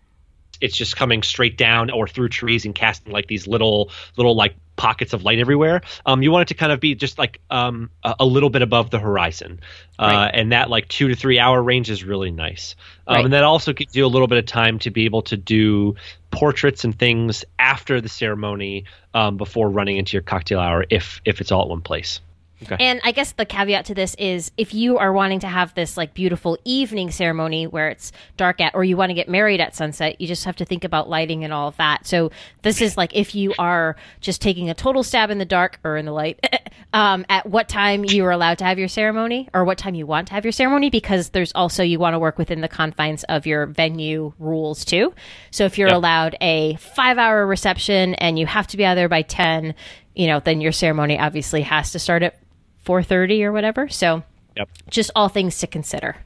[SPEAKER 1] it's just coming straight down or through trees and casting like these little little like pockets of light everywhere. Um, you want it to kind of be just like um, a, a little bit above the horizon, uh,
[SPEAKER 2] Right.
[SPEAKER 1] and that like two to three hour range is really nice. Um,
[SPEAKER 2] Right.
[SPEAKER 1] And that also gives you a little bit of time to be able to do portraits and things after the ceremony um, before running into your cocktail hour if if it's all at one place. Okay.
[SPEAKER 2] And I guess the caveat to this is if you are wanting to have this like beautiful evening ceremony where it's dark at, or you want to get married at sunset, you just have to think about lighting and all of that. So this is like if you are just taking a total stab in the dark or in the light, um, at what time you are allowed to have your ceremony or what time you want to have your ceremony, because there's also you want to work within the confines of your venue rules too. So if you're
[SPEAKER 1] Yep.
[SPEAKER 2] allowed a five hour reception and you have to be out there by 10, you know, then your ceremony obviously has to start at 4:30 or whatever. So
[SPEAKER 1] Yep.
[SPEAKER 2] just all things to consider.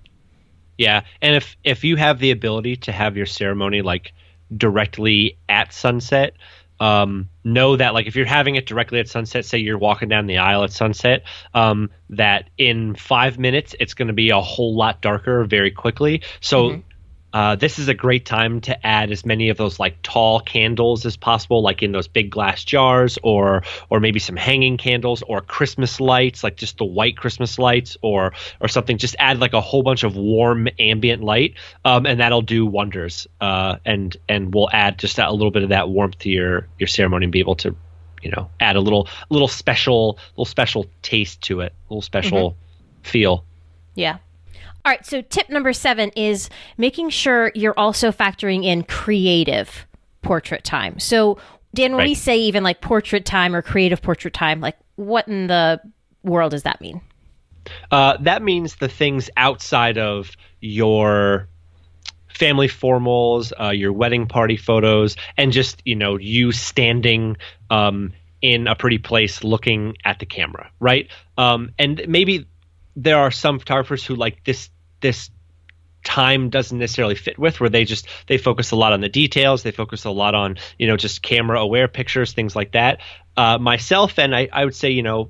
[SPEAKER 1] Yeah, and if if you have the ability to have your ceremony like directly at sunset um, know that like if you're having it directly at sunset say you're walking down the aisle at sunset um, that in five minutes it's going to be a whole lot darker very quickly so mm-hmm. Uh, this is a great time to add as many of those like tall candles as possible, like in those big glass jars, or or maybe some hanging candles, or Christmas lights, like just the white Christmas lights, or or something. Just add like a whole bunch of warm ambient light, um, and that'll do wonders. Uh, and and we'll add just a little bit of that warmth to your your ceremony and be able to, you know, add a little little special little special taste to it, a little special mm-hmm. feel.
[SPEAKER 2] Yeah. All right, so tip number seven is making sure you're also factoring in creative portrait time. So, Dan, when right. we say even like portrait time or creative portrait time, like what in the world does that mean?
[SPEAKER 1] Uh, that means the things outside of your family formals, uh, your wedding party photos, and just you know you standing um, in a pretty place looking at the camera, right? Um, and maybe there are some photographers who like this this time doesn't necessarily fit with where they just they focus a lot on the details they focus a lot on you know just camera aware pictures things like that. Uh, myself and I, I would say you know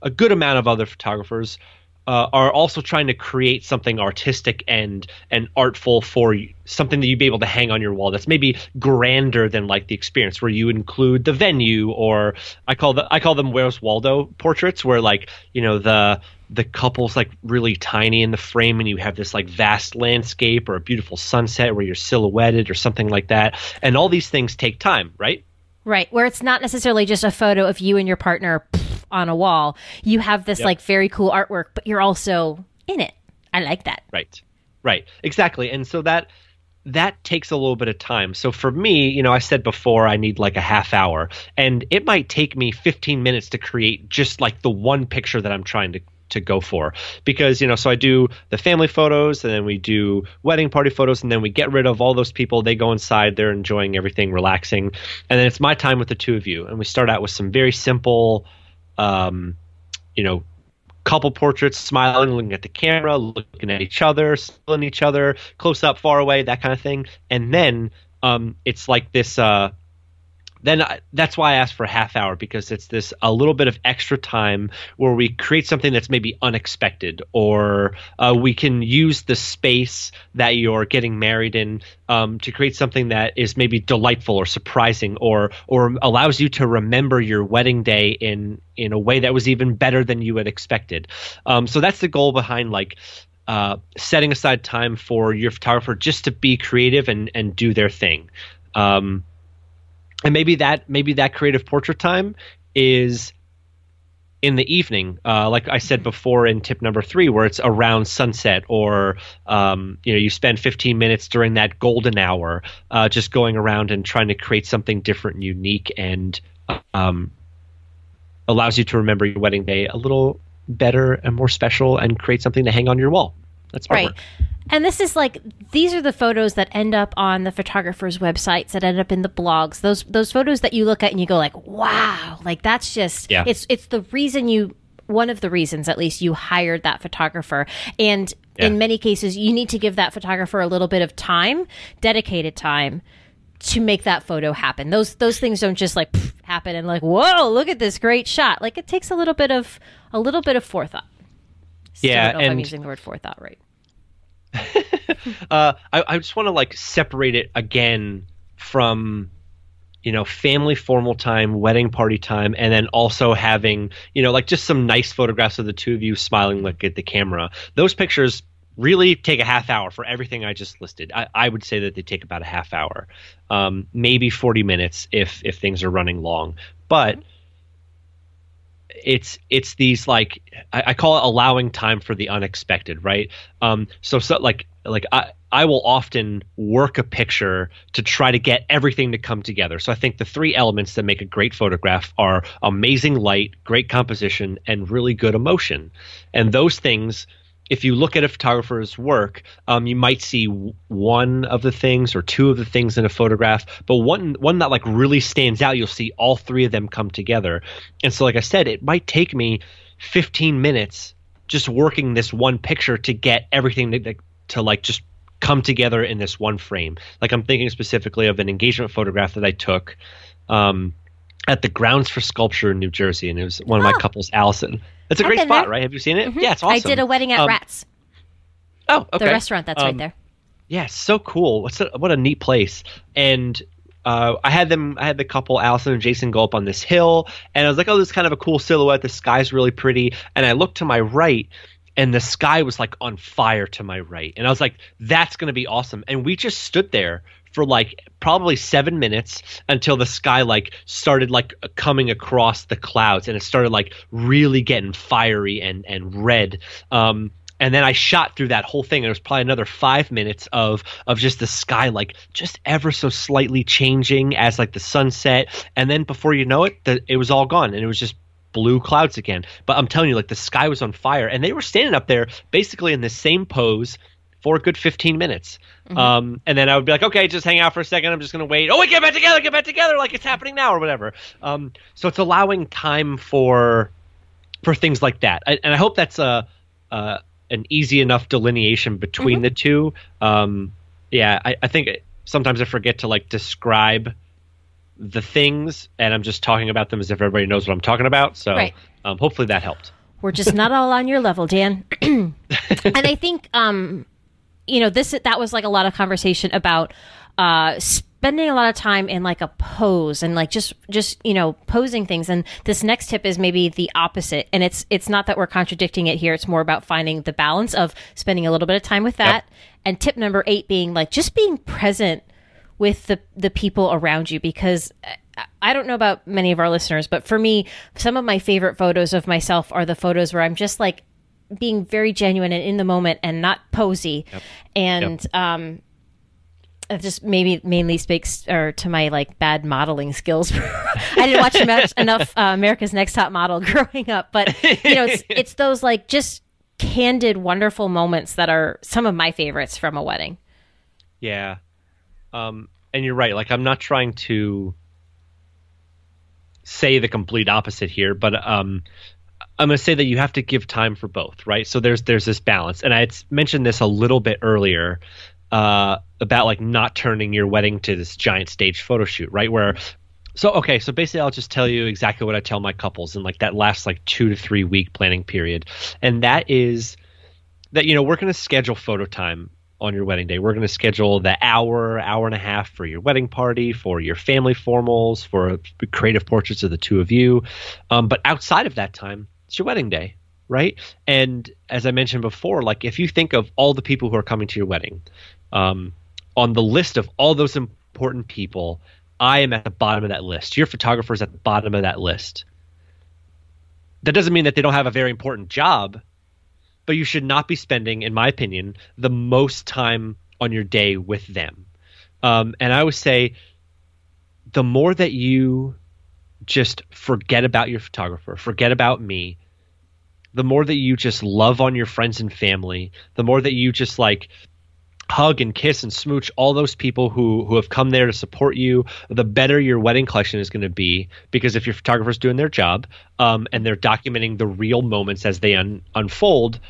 [SPEAKER 1] a good amount of other photographers uh, are also trying to create something artistic and and artful for you, something that you'd be able to hang on your wall that's maybe grander than like the experience where you include the venue or I call the I call them Where's Waldo portraits where like you know the the couple's like really tiny in the frame and you have this like vast landscape or a beautiful sunset where you're silhouetted or something like that. And all these things take time right?
[SPEAKER 2] Right where it's not necessarily just a photo of you and your partner on a wall. You have this yep. like very cool artwork but you're also in it. I like that.
[SPEAKER 1] Right right exactly. And so that that takes a little bit of time. So for me, you know, I said before I need like a half hour, and it might take me 15 minutes to create just like the one picture that I'm trying to to go for. Because you know so i do the family photos and then we do wedding party photos and then we get rid of all those people. They go inside they're enjoying everything relaxing. And then it's my time with the two of you. And we start out with some very simple um, you know couple portraits smiling looking at the camera looking at each other smiling each other close up far away that kind of thing. And then um, it's like this uh, then I, that's why I asked for a half hour because it's this a little bit of extra time where we create something that's maybe unexpected, or uh, we can use the space that you're getting married in um, to create something that is maybe delightful or surprising, or or allows you to remember your wedding day in in a way that was even better than you had expected. Um, so that's the goal behind like uh, setting aside time for your photographer just to be creative and and do their thing. Um, and maybe that maybe that creative portrait time is in the evening, uh, like I said before in tip number three, where it's around sunset, or um, you know, you spend 15 minutes during that golden hour, uh, just going around and trying to create something different and unique, and um, allows you to remember your wedding day a little better and more special, and create something to hang on your wall. That's right. Work.
[SPEAKER 2] And this is like these are the photos that end up on the photographers' websites that end up in the blogs. Those those photos that you look at and you go like, "Wow!" Like that's just yeah. it's it's the reason you one of the reasons at least you hired that photographer. And yeah. in many cases you need to give that photographer a little bit of time, dedicated time to make that photo happen. Those those things don't just like pff, happen and like, "Whoa, look at this great shot." Like it takes a little bit of a little bit of forethought.
[SPEAKER 1] Still yeah,
[SPEAKER 2] and I'm using the word forethought right.
[SPEAKER 1] uh, I, I just want to like separate it again from you know family formal time wedding party time and then also having you know like just some nice photographs of the two of you smiling like at the camera. Those pictures really take a half hour for everything i just listed. I, I would say that they take about a half hour um, maybe 40 minutes if if things are running long. But it's it's these like I, I, call it allowing time for the unexpected, right? Um, so so like like I I will often work a picture to try to get everything to come together. So I think the three elements that make a great photograph are amazing light, great composition, and really good emotion. And those things if you look at a photographer's work, um, you might see one of the things or two of the things in a photograph, but one one that like really stands out, you'll see all three of them come together. And so, like I said, it might take me 15 minutes just working this one picture to get everything to, to like just come together in this one frame. Like I'm thinking specifically of an engagement photograph that I took um, at the Grounds for Sculpture in New Jersey, and it was one of my
[SPEAKER 2] Oh.
[SPEAKER 1] couples, Allison. It's a
[SPEAKER 2] I've
[SPEAKER 1] great spot,
[SPEAKER 2] there.
[SPEAKER 1] right? Have you seen it?
[SPEAKER 2] Mhm.
[SPEAKER 1] Yeah, it's awesome.
[SPEAKER 2] I did a wedding at
[SPEAKER 1] Um,
[SPEAKER 2] Rats,
[SPEAKER 1] Oh, okay.
[SPEAKER 2] the restaurant that's right
[SPEAKER 1] Um,
[SPEAKER 2] there.
[SPEAKER 1] Yeah, so cool. What's a, what a neat place. And uh, I had them. I had the couple, Allison and Jason, go up on this hill, and I was like, "Oh, this is kind of a cool silhouette. The sky's really pretty." And I looked to my right, and the sky was like on fire to my right, and I was like, "That's going to be awesome." And we just stood there for like probably seven minutes until the sky like started like coming across the clouds, and it started like really getting fiery and and red. Um, and then I shot through that whole thing. It was probably another five minutes of of just the sky, like just ever so slightly changing as like the sunset. And then before you know it, the, it was all gone, and it was just blue clouds again. But I'm telling you, like the sky was on fire, and they were standing up there basically in the same pose for a good 15 minutes. Um, and then I would be like, okay, just hang out for a second. I'm just going to wait. Oh, wait, get back together, get back together, like it's happening now or whatever. Um, so it's allowing time for for things like that, I, and I hope that's a, a an easy enough delineation between the two. Um, yeah, I, I think sometimes I forget to like describe the things, and I'm just talking about them as if everybody knows what I'm talking about. So
[SPEAKER 2] Right.
[SPEAKER 1] um, hopefully that helped.
[SPEAKER 2] We're just not all on your level, Dan. and I think um you know, this that was like a lot of conversation about uh spending a lot of time in like a pose and like just just you know posing things. And this next tip is maybe the opposite. And it's it's not that we're contradicting it here. It's more about finding the balance of spending a little bit of time with that. And tip number 8 being like just being present with the the people around you. Because I- I don't know about many of our listeners, but for me, some of my favorite photos of myself are the photos where I'm just like being very genuine and in the moment and not posy. And um it just maybe mainly speaks or to my like bad modeling skills. I didn't watch much, enough uh, America's Next Top Model growing up, but you know, it's, it's those like just candid, wonderful moments that are some of my favorites from a wedding.
[SPEAKER 1] Yeah. Um, and you're right. Like, I'm not trying to say the complete opposite here, but um, I'm going to say that you have to give time for both, right? So there's there's this balance, and I had mentioned this a little bit earlier uh, about like not turning your wedding to this giant stage photo shoot, right? Where so okay, so basically I'll just tell you exactly what I tell my couples in like that last like two to three week planning period, and that is that you know we're going to schedule photo time on your wedding day. We're going to schedule the hour, hour and a half for your wedding party, for your family formals, for creative portraits of the two of you. Um, but outside of that time, it's your wedding day, right? And as I mentioned before, like if you think of all the people who are coming to your wedding, um, on the list of all those important people, I am at the bottom of that list. Your photographer is at the bottom of that list. That doesn't mean that they don't have a very important job but you should not be spending, in my opinion, the most time on your day with them. Um, and I would say the more that you just forget about your photographer, forget about me, the more that you just love on your friends and family, the more that you just like hug and kiss and smooch all those people who who have come there to support you, the better your wedding collection is going to be. Because if your photographer's doing their job um, and they're documenting the real moments as they un- unfold,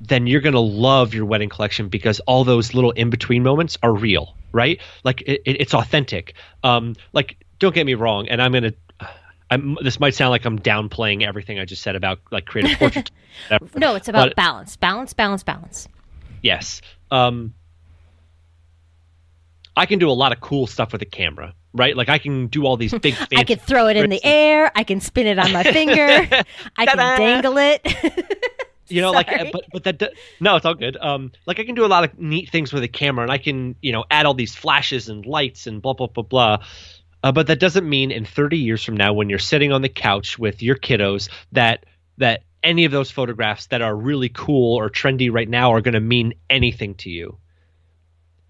[SPEAKER 1] then you're going to love your wedding collection because all those little in between moments are real, right? Like it, it, it's authentic. Um, like don't get me wrong, and I'm going to. I'm, this might sound like I'm downplaying everything I just said about like creative portrait.
[SPEAKER 2] No, it's about
[SPEAKER 1] But-
[SPEAKER 2] balance, balance, balance, balance.
[SPEAKER 1] Yes. Um, I can do a lot of cool stuff with a camera, right? Like I can do all these big.
[SPEAKER 2] I could throw it in the air. I can spin it on my finger. I can dangle it.
[SPEAKER 1] you know, like, but but that no, it's all good. Um, like I can do a lot of neat things with a camera, and I can you know add all these flashes and lights and blah blah blah blah. Uh, but that doesn't mean in 30 years from now, when you're sitting on the couch with your kiddos, that that any of those photographs that are really cool or trendy right now are going to mean anything to you.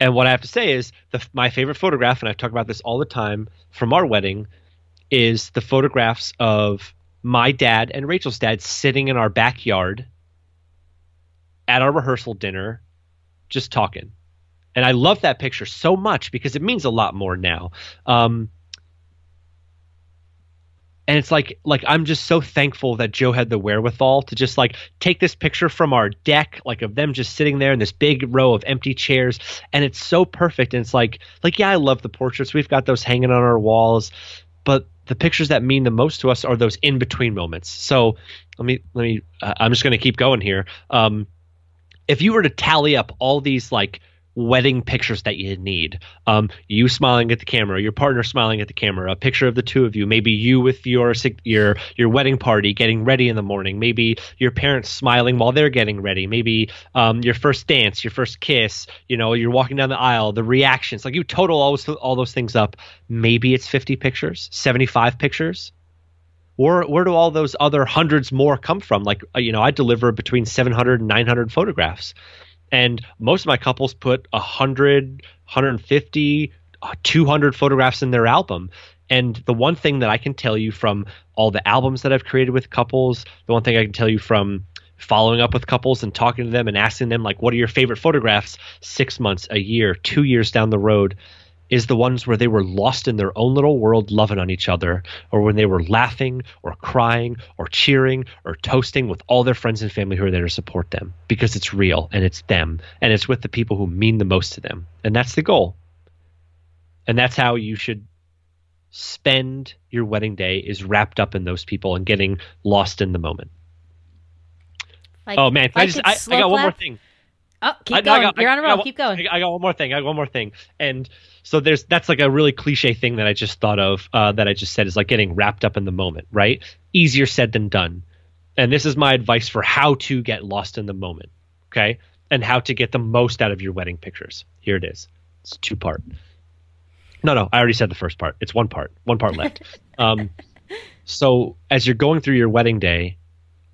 [SPEAKER 1] And what I have to say is, the, my favorite photograph, and I talk about this all the time from our wedding, is the photographs of my dad and Rachel's dad sitting in our backyard at our rehearsal dinner, just talking. And I love that picture so much because it means a lot more now. Um, and it's like like I'm just so thankful that Joe had the wherewithal to just like take this picture from our deck, like of them just sitting there in this big row of empty chairs, and it's so perfect. And it's like like yeah, I love the portraits. We've got those hanging on our walls, but the pictures that mean the most to us are those in between moments. So let me let me. Uh, I'm just going to keep going here. Um, if you were to tally up all these like wedding pictures that you need. Um, you smiling at the camera, your partner smiling at the camera, a picture of the two of you, maybe you with your your your wedding party getting ready in the morning, maybe your parents smiling while they're getting ready, maybe um, your first dance, your first kiss, you know, you're walking down the aisle, the reactions, like you total all those, all those things up, maybe it's 50 pictures, 75 pictures. Where, where do all those other hundreds more come from? Like, uh, you know, I deliver between 700 and 900 photographs and most of my couples put 100 150 uh, 200 photographs in their album. And the one thing that i can tell you from all the albums that i've created with couples the one thing i can tell you from following up with couples and talking to them and asking them like what are your favorite photographs? Six months a year two years down the road is the ones where they were lost in their own little world loving on each other, or when they were laughing or crying or cheering or toasting with all their friends and family who are there to support them because it's real and it's them and it's with the people who mean the most to them. And that's the goal. And that's how you should spend your wedding day is wrapped up in those people and getting lost in the moment. Like, oh man, I just I, I, got one more thing.
[SPEAKER 2] Oh, keep I, going. Got, You're on a roll. Got, keep going.
[SPEAKER 1] I got one more thing. I got one more thing. And so there's that's like a really cliche thing that I just thought of uh, that I just said is like getting wrapped up in the moment, right? Easier said than done. And this is my advice for how to get lost in the moment, okay? And how to get the most out of your wedding pictures. Here it is. It's two part. No, no, I already said the first part. It's one part. One part left. um, so as you're going through your wedding day,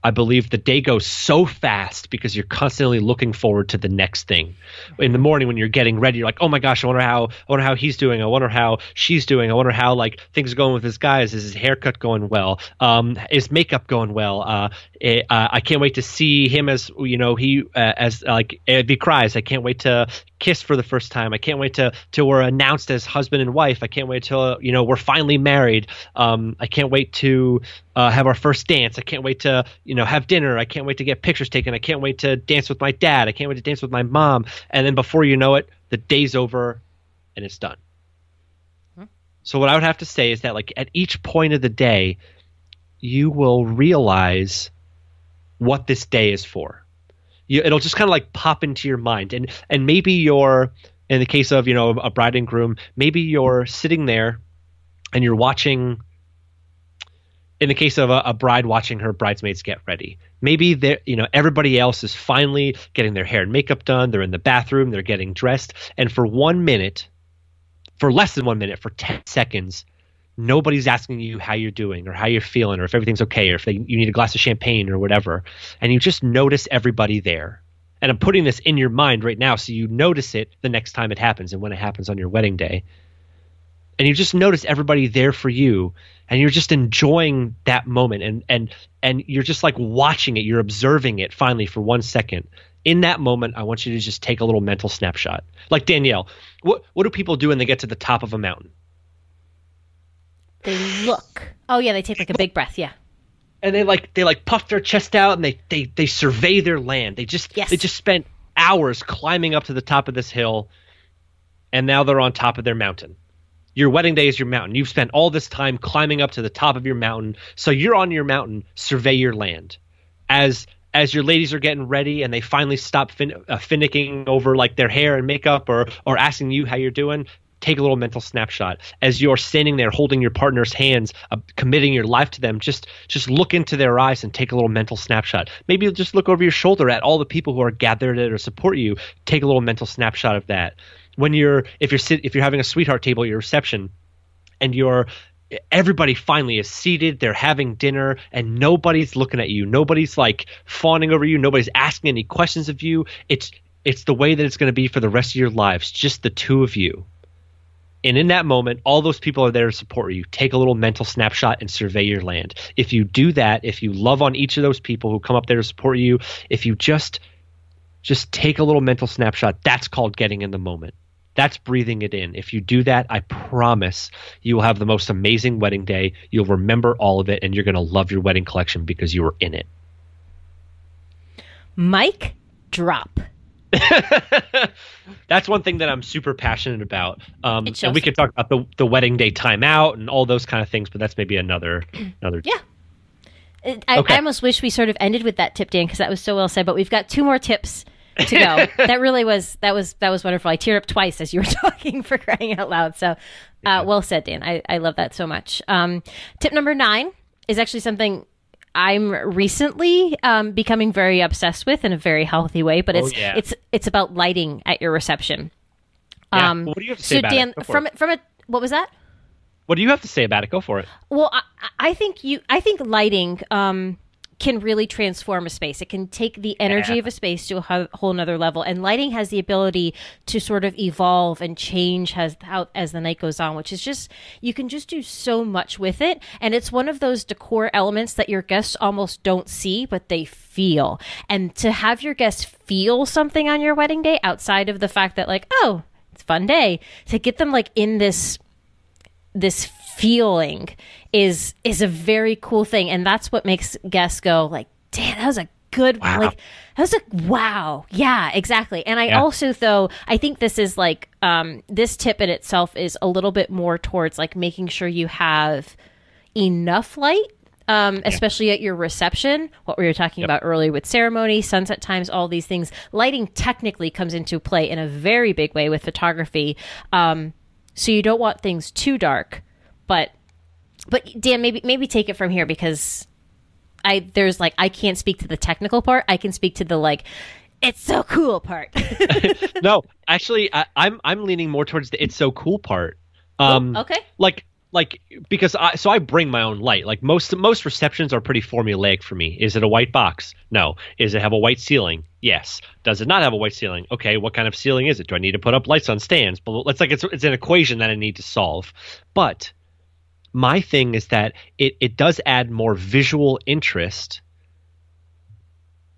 [SPEAKER 1] I believe the day goes so fast because you're constantly looking forward to the next thing. In the morning when you're getting ready, you're like, "Oh my gosh, I wonder how I wonder how he's doing. I wonder how she's doing. I wonder how like things are going with his guys. Is his haircut going well? Um, is makeup going well? Uh, it, uh, I can't wait to see him as you know he uh, as like if he cries. I can't wait to kiss for the first time. I can't wait to till we're announced as husband and wife. I can't wait till you know we're finally married. Um, I can't wait to uh, have our first dance. I can't wait to you know have dinner. I can't wait to get pictures taken. I can't wait to dance with my dad. I can't wait to dance with my mom. And then before you know it, the day's over, and it's done. Huh? So what I would have to say is that like at each point of the day, you will realize what this day is for you, it'll just kind of like pop into your mind and and maybe you're in the case of you know a bride and groom maybe you're sitting there and you're watching in the case of a, a, bride watching her bridesmaids get ready. Maybe they you know everybody else is finally getting their hair and makeup done. They're in the bathroom. They're getting dressed. And for one minute for less than one minute for 10 seconds nobody's asking you how you're doing or how you're feeling or if everything's okay or if they, you need a glass of champagne or whatever. And you just notice everybody there. And i'm putting this in your mind right now so you notice it the next time it happens and when it happens on your wedding day and you just notice everybody there for you and you're just enjoying that moment and and and you're just like watching it you're observing it finally for one second in that moment i want you to just take a little mental snapshot like danielle what what do people do when they get to the top of a mountain
[SPEAKER 2] they look. Oh yeah, they take like a big breath. Yeah.
[SPEAKER 1] And they like they like puff their chest out and they they they survey their land. They just yes. they just spent hours climbing up to the top of this hill, and now they're on top of their mountain. Your wedding day is your mountain. You've spent all this time climbing up to the top of your mountain, so you're on your mountain. Survey your land. As as your ladies are getting ready and they finally stop fin- uh, finicking over like their hair and makeup or or asking you how you're doing take a little mental snapshot as you're standing there holding your partner's hands uh, committing your life to them just just look into their eyes and take a little mental snapshot maybe just look over your shoulder at all the people who are gathered there to support you take a little mental snapshot of that when you're if you're sit, if you're having a sweetheart table at your reception and you're everybody finally is seated they're having dinner and nobody's looking at you nobody's like fawning over you nobody's asking any questions of you it's it's the way that it's going to be for the rest of your lives just the two of you and in that moment, all those people are there to support you. Take a little mental snapshot and survey your land. If you do that, if you love on each of those people who come up there to support you, if you just just take a little mental snapshot, that's called getting in the moment. That's breathing it in. If you do that, I promise you will have the most amazing wedding day. You'll remember all of it, and you're going to love your wedding collection because you were in it.
[SPEAKER 2] Mic, drop.
[SPEAKER 1] That's one thing that I'm super passionate about. Um, and we could talk about the the wedding day timeout and all those kind of things, but that's maybe another another.
[SPEAKER 2] Yeah. I,
[SPEAKER 1] Okay.
[SPEAKER 2] I almost wish we sort of ended with that tip, Dan, because that was so well said. But we've got two more tips to go. that really was that was that was wonderful. I teared up twice as you were talking for crying out loud. So, uh, well said, Dan. I, I love that so much. Um, tip number nine is actually something I'm recently um, becoming very obsessed with in a very healthy way. But it's
[SPEAKER 1] Oh, yeah.
[SPEAKER 2] it's it's about lighting at your reception.
[SPEAKER 1] Yeah.
[SPEAKER 2] Um,
[SPEAKER 1] What do you have to say
[SPEAKER 2] so
[SPEAKER 1] about
[SPEAKER 2] Dan,
[SPEAKER 1] it?
[SPEAKER 2] From from a what was that?
[SPEAKER 1] What do you have to say about it? Go for it.
[SPEAKER 2] Well, I, I think you. I think lighting um, can really transform a space. It can take the energy
[SPEAKER 1] Yeah.
[SPEAKER 2] of a space to a ho- whole nother level. And lighting has the ability to sort of evolve and change as how as the night goes on, which is just you can just do so much with it. And it's one of those decor elements that your guests almost don't see, but they feel. And to have your guests feel something on your wedding day outside of the fact that like, oh, it's a fun day, to get them like in this this feeling is is a very cool thing and that's what makes guests go like damn that was a good
[SPEAKER 1] Wow.
[SPEAKER 2] like that was a wow yeah exactly and i
[SPEAKER 1] Yeah.
[SPEAKER 2] also though i think this is like um this tip in itself is a little bit more towards like making sure you have enough light um, especially at your reception, what we were talking about earlier with ceremony, sunset times, all these things. Lighting technically comes into play in a very big way with photography. Um, so you don't want things too dark, but but Dan, maybe maybe take it from here because I there's like I can't speak to the technical part. I can speak to the like it's so cool part.
[SPEAKER 1] no, actually, I, I'm I'm leaning more towards the "it's so cool" part. Um,
[SPEAKER 2] okay.
[SPEAKER 1] like like because I so I bring my own light. Like most most receptions are pretty formulaic for me. Is it a white box? No. Is it have a white ceiling? Yes. Does it not have a white ceiling? Okay. What kind of ceiling is it? Do I need to put up lights on stands? But it's like it's it's an equation that I need to solve. But my thing is that it it does add more visual interest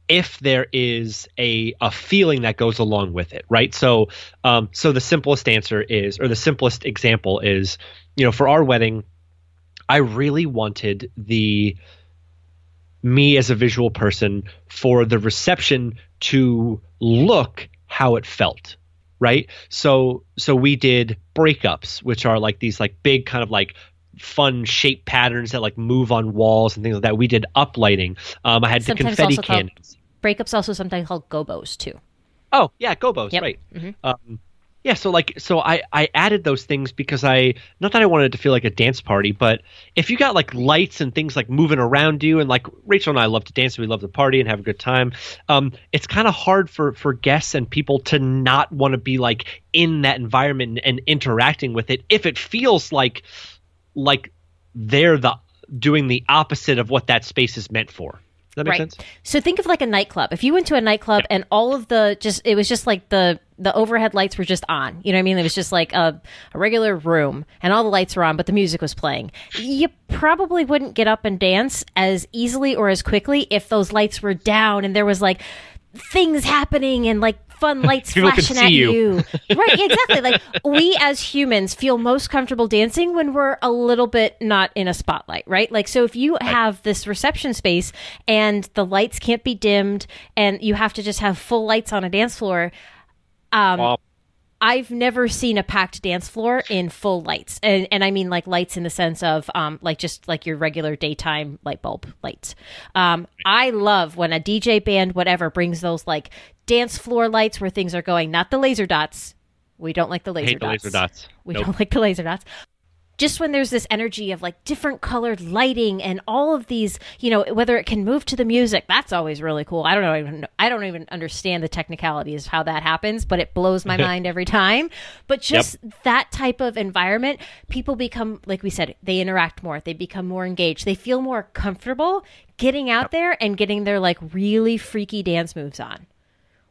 [SPEAKER 1] if there is a a feeling that goes along with it, right? So, um, so the simplest answer is, or the simplest example is, you know, for our wedding, I really wanted the me as a visual person for the reception to look how it felt right so so we did breakups which are like these like big kind of like fun shape patterns that like move on walls and things like that we did uplighting um i had the
[SPEAKER 2] Sometimes
[SPEAKER 1] confetti
[SPEAKER 2] also called- Breakups also sometimes called gobos too.
[SPEAKER 1] Oh yeah, gobos,
[SPEAKER 2] Yep.
[SPEAKER 1] right?
[SPEAKER 2] Mhm.
[SPEAKER 1] Um, yeah, so like, so I I added those things because I not that I wanted it to feel like a dance party, but if you got like lights and things like moving around you, and like Rachel and I love to dance, and we love to party and have a good time. Um, it's kind of hard for for guests and people to not want to be like in that environment and, and interacting with it if it feels like like they're the doing the opposite of what that space is meant for. Does that make
[SPEAKER 2] right.
[SPEAKER 1] sense?
[SPEAKER 2] So think of like a nightclub. If you went to a nightclub and all of the just it was just like the the overhead lights were just on. You know what I mean? It was just like a, a regular room and all the lights were on, but the music was playing. You probably wouldn't get up and dance as easily or as quickly if those lights were down and there was like things happening and like fun lights
[SPEAKER 1] People
[SPEAKER 2] flashing at
[SPEAKER 1] you.
[SPEAKER 2] you. right, exactly. Like we as humans feel most comfortable dancing when we're a little bit not in a spotlight, right? Like so if you have this reception space and the lights can't be dimmed and you have to just have full lights on a dance floor, um I've never seen a packed dance floor in full lights. And and I mean like lights in the sense of um like just like your regular daytime light bulb lights. Um I love when a DJ band whatever brings those like dance floor lights where things are going, not the laser dots. We don't like the laser
[SPEAKER 1] hate the
[SPEAKER 2] dots.
[SPEAKER 1] laser dots.
[SPEAKER 2] We
[SPEAKER 1] Nope.
[SPEAKER 2] don't like the laser dots. Just when there's this energy of like different colored lighting and all of these, you know, whether it can move to the music, that's always really cool. I don't know, even I don't even understand the technicalities of how that happens, but it blows my mind every time. But just that type of environment, people become, like we said, they interact more, they become more engaged, they feel more comfortable getting out there and getting their like really freaky dance moves on,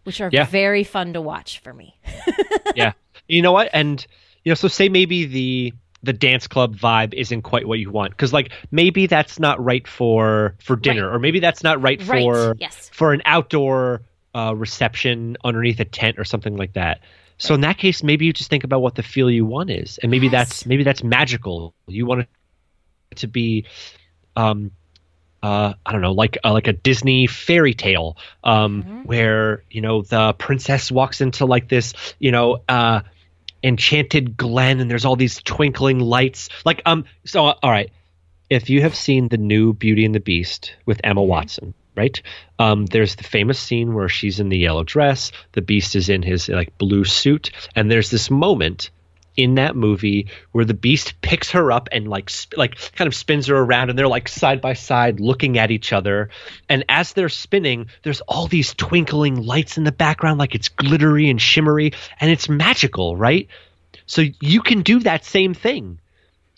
[SPEAKER 2] which are
[SPEAKER 1] Yeah.
[SPEAKER 2] very fun to watch for me.
[SPEAKER 1] yeah. You know what? And you know, so say maybe the the dance club vibe isn't quite what you want because like maybe that's not right for for dinner or maybe that's not right
[SPEAKER 2] Right.
[SPEAKER 1] for
[SPEAKER 2] Yes.
[SPEAKER 1] for an outdoor uh, reception underneath a tent or something like that. So in that case, maybe you just think about what the feel you want is, and maybe
[SPEAKER 2] Yes.
[SPEAKER 1] that's maybe that's magical. You want it to be, um, uh, I don't know, like uh, like a Disney fairy tale, um, where you know the princess walks into like this, you know, uh, enchanted glen, and there's all these twinkling lights. Like um, so all right, if you have seen the new Beauty and the Beast with Emma Watson, right? Um, there's the famous scene where she's in the yellow dress, the Beast is in his like blue suit, and there's this moment in that movie where the Beast picks her up and like sp- like kind of spins her around, and they're like side by side looking at each other, and as they're spinning, there's all these twinkling lights in the background, like it's glittery and shimmery, and it's magical, right? So you can do that same thing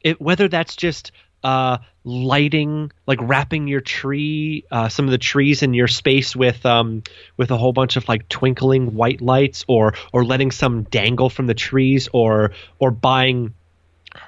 [SPEAKER 1] it, whether that's just uh, lighting, like wrapping your tree, uh, some of the trees in your space with um, with a whole bunch of like twinkling white lights, or or letting some dangle from the trees, or or buying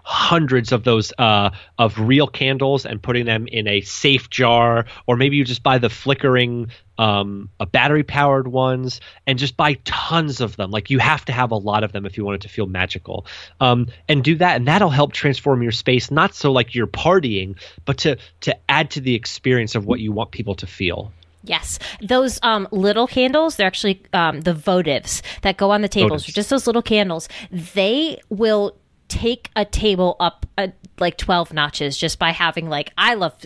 [SPEAKER 1] hundreds of those uh, of real candles and putting them in a safe jar, or maybe you just buy the flickering um, uh, battery powered ones and just buy tons of them. Like you have to have a lot of them if you want it to feel magical, um, and do that, and that'll help transform your space. Not so like you're partying, but to to add to the experience of what you want people to feel.
[SPEAKER 2] Yes, those um, little candles, they're actually um, the votives that go on the tables.
[SPEAKER 1] Votives.
[SPEAKER 2] Just those little candles. They will take a table up uh, like 12 notches just by having, like, I love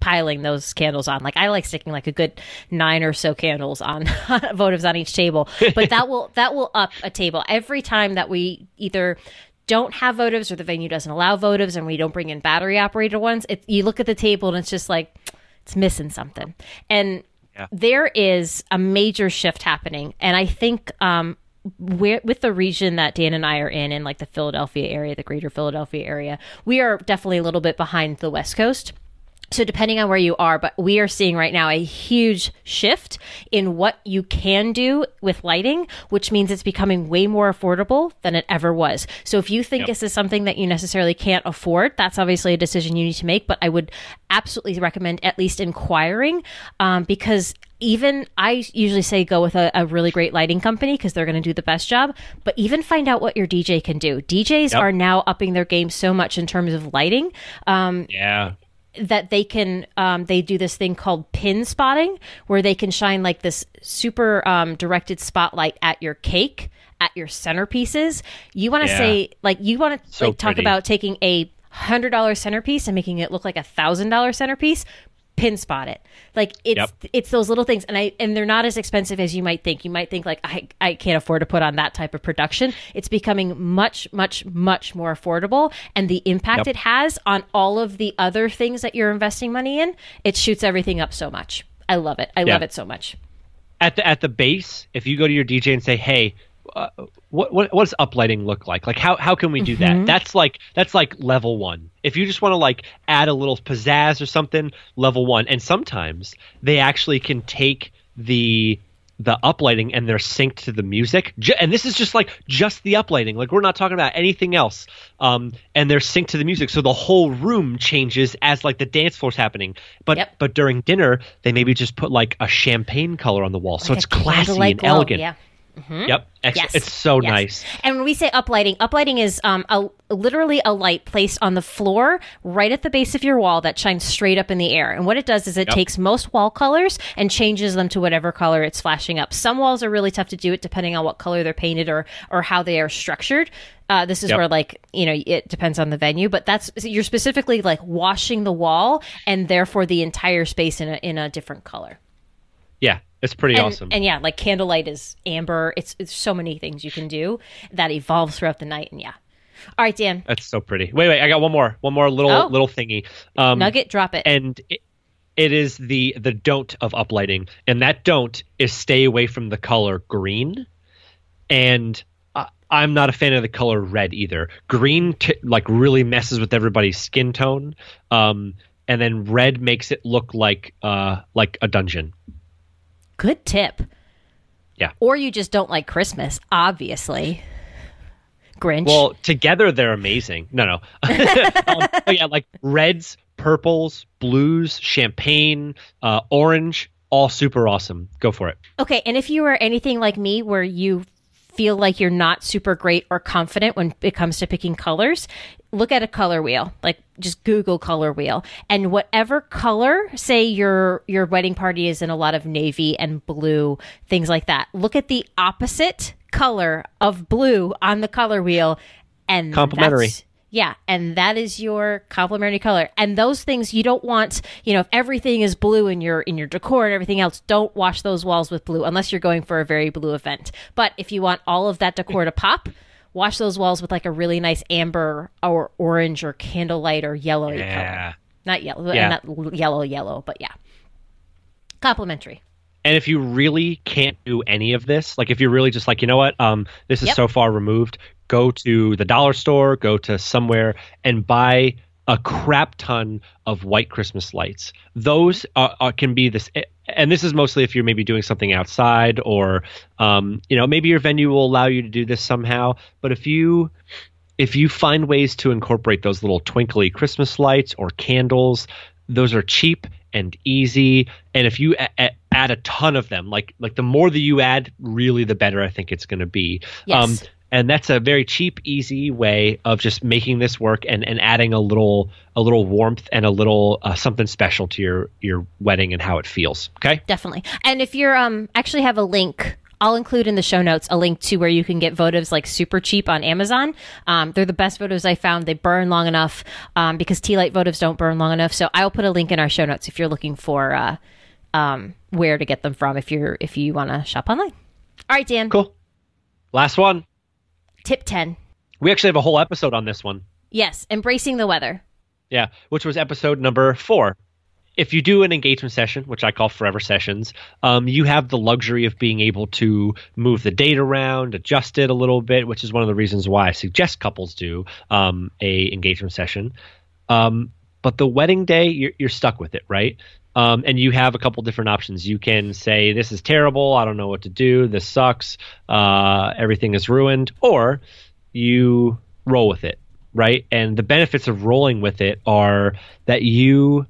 [SPEAKER 2] piling those candles on. Like, I like sticking like a good nine or so candles on votives on each table. But that will, that will up a table every time that we either don't have votives or the venue doesn't allow votives and we don't bring in battery operated ones. It, you look at the table and it's just like, it's missing something. And there is a major shift happening. And I think um, where, with the region that Dan and I are in, in like the Philadelphia area, the greater Philadelphia area, we are definitely a little bit behind the West Coast. So depending on where you are, but we are seeing right now a huge shift in what you can do with lighting, which means it's becoming way more affordable than it ever was. So if you think this is something that you necessarily can't afford, that's obviously a decision you need to make. But I would absolutely recommend at least inquiring um, because even I usually say go with a, a really great lighting company because they're going to do the best job. But even find out what your DJ can do. DJs
[SPEAKER 1] Yep.
[SPEAKER 2] are now upping their game so much in terms of lighting
[SPEAKER 1] Yeah.
[SPEAKER 2] that they can um, they do this thing called pin spotting where they can shine like this super um, directed spotlight at your cake at your centerpieces you want to
[SPEAKER 1] Yeah.
[SPEAKER 2] say like you want to
[SPEAKER 1] So
[SPEAKER 2] like talk
[SPEAKER 1] pretty.
[SPEAKER 2] about taking a hundred dollar centerpiece and making it look like a thousand dollar centerpiece pin spot it like it's
[SPEAKER 1] Yep.
[SPEAKER 2] it's those little things and i and they're not as expensive as you might think you might think like i i can't afford to put on that type of production it's becoming much much much more affordable and the impact
[SPEAKER 1] Yep.
[SPEAKER 2] it has on all of the other things that you're investing money in it shoots everything up so much i love it i
[SPEAKER 1] Yeah.
[SPEAKER 2] love it so much
[SPEAKER 1] at the at the base, if you go to your DJ and say, "Hey, uh, what what what does uplighting look like? Like how how can we do
[SPEAKER 2] Mm-hmm.
[SPEAKER 1] that?" That's like that's like level one. If you just want to like add a little pizzazz or something, level one. And sometimes they actually can take the the uplighting and they're synced to the music. And this is just like just the uplighting. Like we're not talking about anything else. Um, and they're synced to the music, so the whole room changes as like the dance floor's happening. But
[SPEAKER 2] Yep.
[SPEAKER 1] but during dinner, they maybe just put like a champagne color on the wall, so it's classy and
[SPEAKER 2] glow.
[SPEAKER 1] elegant.
[SPEAKER 2] yeah
[SPEAKER 1] Yep, Ex-
[SPEAKER 2] Yes.
[SPEAKER 1] it's so
[SPEAKER 2] Yes.
[SPEAKER 1] nice.
[SPEAKER 2] And when we say uplighting, uplighting is um, a, literally a light placed on the floor right at the base of your wall that shines straight up in the air. And what it does is it
[SPEAKER 1] Yep.
[SPEAKER 2] takes most wall colors and changes them to whatever color it's flashing up. Some walls are really tough to do it depending on what color they're painted or or how they are structured. Uh, this is
[SPEAKER 1] Yep.
[SPEAKER 2] where like you know it depends on the venue, but that's you're specifically like washing the wall and therefore the entire space in a in a different color.
[SPEAKER 1] Yeah, it's pretty
[SPEAKER 2] And,
[SPEAKER 1] awesome.
[SPEAKER 2] and yeah, like candlelight is amber. It's it's so many things you can do that evolves throughout the night. And yeah. All right, Dan.
[SPEAKER 1] That's so pretty. Wait, wait, I got one more, one more little
[SPEAKER 2] Oh.
[SPEAKER 1] little thingy. Um,
[SPEAKER 2] Nugget, drop it.
[SPEAKER 1] and it, it is the the don't of uplighting, and that don't is stay away from the color green, and. I- I'm not a fan of the color red either. Green, t- like, really messes with everybody's skin tone, um, and then red makes it look like, uh, like a dungeon.
[SPEAKER 2] Good tip.
[SPEAKER 1] Yeah.
[SPEAKER 2] Or you just don't like Christmas, obviously. Grinch.
[SPEAKER 1] Well, together they're amazing. No, no. um, yeah, like reds, purples, blues, champagne, uh, orange, all super awesome. Go for it.
[SPEAKER 2] Okay, and if you are anything like me, where you feel like you're not super great or confident when it comes to picking colors, look at a color wheel. Like just Google color wheel, and whatever color, say your your wedding party is in a lot of navy and blue, things like that. Look at the opposite color of blue on the color wheel, and
[SPEAKER 1] Complementary.
[SPEAKER 2] that's- yeah, and that is your complementary color. And those things you don't want, you know, if everything is blue in your in your decor and everything else, don't wash those walls with blue unless you're going for a very blue event. But if you want all of that decor to pop, wash those walls with like a really nice amber or orange or candlelight or yellow color. Not yellow,
[SPEAKER 1] Yeah.
[SPEAKER 2] not yellow yellow, but yeah. Complementary.
[SPEAKER 1] And if you really can't do any of this, like if you're really just like, you know what, um, this is
[SPEAKER 2] Yep.
[SPEAKER 1] so far removed, go to the dollar store, go to somewhere and buy a crap ton of white Christmas lights. Those are, are, can be this, and this is mostly if you're maybe doing something outside or, um, you know, maybe your venue will allow you to do this somehow. But if you if you find ways to incorporate those little twinkly Christmas lights or candles, those are cheap and easy. And if you a- a- add a ton of them, like like the more that you add, really the better I think it's going to be. Um,
[SPEAKER 2] Yes.
[SPEAKER 1] And that's a very cheap, easy way of just making this work and, and adding a little a little warmth and a little uh, something special to your your wedding and how it feels. Okay.
[SPEAKER 2] Definitely. And if you're um actually have a link, I'll include in the show notes a link to where you can get votives like super cheap on Amazon. Um, they're the best votives I found. They burn long enough um, because tea light votives don't burn long enough. So I'll put a link in our show notes if you're looking for uh, um, where to get them from. If you're if you want to shop online. All right, Dan.
[SPEAKER 1] Cool. Last one.
[SPEAKER 2] Tip ten.
[SPEAKER 1] We actually have a whole episode on this one.
[SPEAKER 2] Yes, embracing the weather.
[SPEAKER 1] Yeah, which was episode number four. If you do an engagement session, which I call forever sessions, um, you have the luxury of being able to move the date around, adjust it a little bit, which is one of the reasons why I suggest couples do um, a engagement session. Um, but the wedding day, you're, you're stuck with it, right? Um, and you have a couple different options. You can say, "This is terrible. I don't know what to do. This sucks. Uh, everything is ruined," or you roll with it, right? And the benefits of rolling with it are that you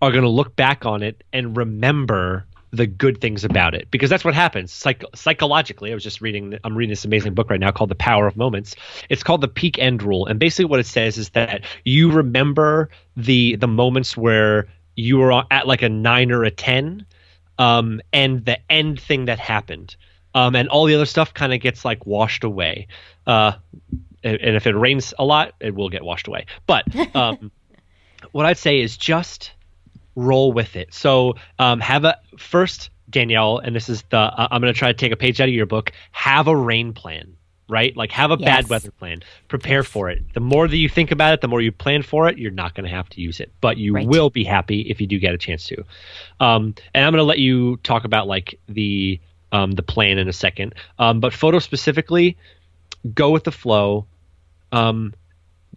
[SPEAKER 1] are going to look back on it and remember the good things about it because that's what happens Psych- psychologically i was just reading i'm reading this amazing book right now called the power of moments it's called the peak end rule and basically what it says is that you remember the the moments where you were at like a 9 or a 10 um, and the end thing that happened um, and all the other stuff kind of gets like washed away uh, and and if it rains a lot it will get washed away but um, what i'd say is just roll with it. So um, have a first Danielle, and this is the uh, I'm going to try to take a page out of your book. Have a rain plan, right? Like have a
[SPEAKER 2] Yes.
[SPEAKER 1] bad weather plan. Prepare for it. The more that you think about it, the more you plan for it. You're not going to have to use it, but you
[SPEAKER 2] Right.
[SPEAKER 1] will be happy if you do get a chance to. Um, and I'm going to let you talk about like the um, the plan in a second. Um, but photo specifically, go with the flow. Um,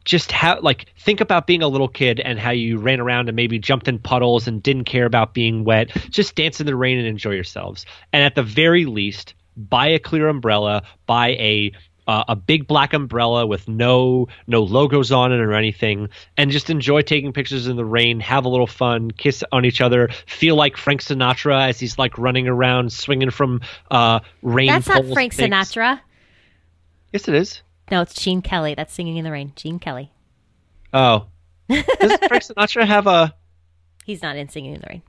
[SPEAKER 1] just how like think about being a little kid and how you ran around and maybe jumped in puddles and didn't care about being wet just dance in the rain and enjoy yourselves and at the very least buy a clear umbrella buy a uh, a big black umbrella with no no logos on it or anything and just enjoy taking pictures in the rain have a little fun kiss on each other feel like frank sinatra as he's like running around swinging from uh rain
[SPEAKER 2] That's not Frank
[SPEAKER 1] things.
[SPEAKER 2] Sinatra.
[SPEAKER 1] yes it is
[SPEAKER 2] No, it's Gene Kelly. That's singing in the rain. Gene Kelly.
[SPEAKER 1] oh does frank sinatra have a
[SPEAKER 2] He's not in Singing in the Rain.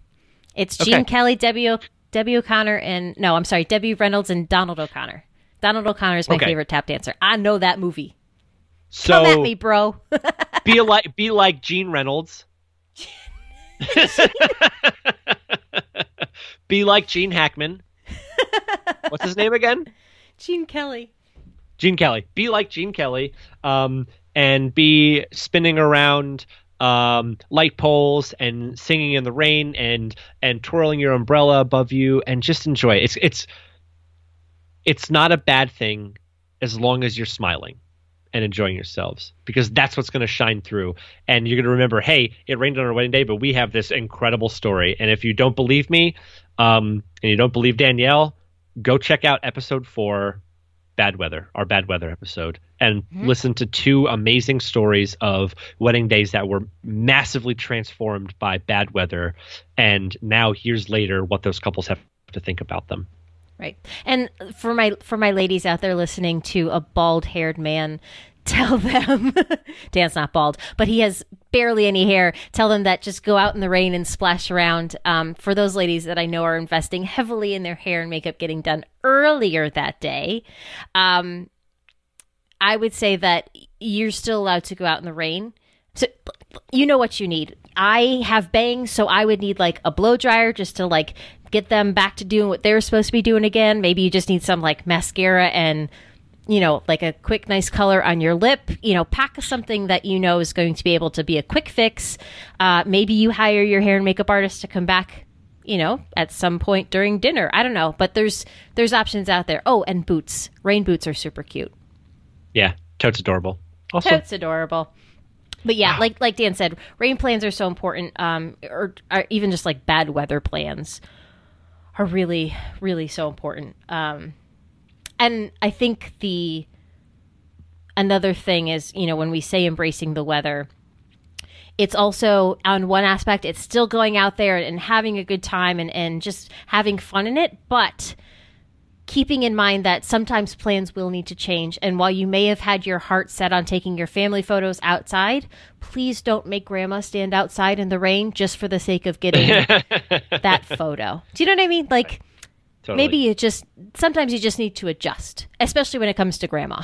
[SPEAKER 2] It's
[SPEAKER 1] Okay.
[SPEAKER 2] Gene Kelly, Debbie, o- Debbie O'Connor, and no, I'm sorry, Debbie Reynolds and Donald O'Connor. Donald O'Connor is my
[SPEAKER 1] Okay.
[SPEAKER 2] favorite tap dancer. I know that movie.
[SPEAKER 1] so
[SPEAKER 2] Come at me, bro.
[SPEAKER 1] be like be like Gene Reynolds. be like Gene Hackman. What's his name again?
[SPEAKER 2] Gene Kelly.
[SPEAKER 1] Gene Kelly. Be like Gene Kelly. Um, and be spinning around um, light poles and singing in the rain and and twirling your umbrella above you and just enjoy it. It's it's it's not a bad thing as long as you're smiling and enjoying yourselves because that's what's going to shine through and you're going to remember hey it rained on our wedding day but we have this incredible story and if you don't believe me um, and you don't believe danielle go check out episode four Bad Weather, our Bad Weather episode, and mm-hmm. listen to two amazing stories of wedding days that were massively transformed by bad weather, and now years later, what those couples have to think about them.
[SPEAKER 2] Right. And for my for my ladies out there listening to a bald-haired man tell them Dan's not bald, but he has barely any hair. Tell them that just go out in the rain and splash around. Um, for those ladies that I know are investing heavily in their hair and makeup getting done earlier that day, um, I would say that you're still allowed to go out in the rain. So you know what you need. I have bangs, so I would need like a blow dryer just to like get them back to doing what they're supposed to be doing again. Maybe you just need some like mascara and you know, like a quick, nice color on your lip. You know, pack something that you know is going to be able to be a quick fix. Uh, maybe you hire your hair and makeup artist to come back, you know, at some point during dinner. I don't know, but there's there's options out there. Oh, and boots. Rain boots are super cute.
[SPEAKER 1] Yeah, totes adorable.
[SPEAKER 2] Also, totes adorable. But yeah, wow. like like Dan said, rain plans are so important. Um, or, or even just like bad weather plans are really, really so important. Um, and I think the another thing is, you know, when we say embracing the weather, it's also on one aspect, it's still going out there and having a good time and, and just having fun in it, but keeping in mind that sometimes plans will need to change. And while you may have had your heart set on taking your family photos outside, please don't make grandma stand outside in the rain just for the sake of getting that photo. Do you know what I mean? Like, totally. maybe you just, sometimes you just need to adjust, especially when it comes to grandma.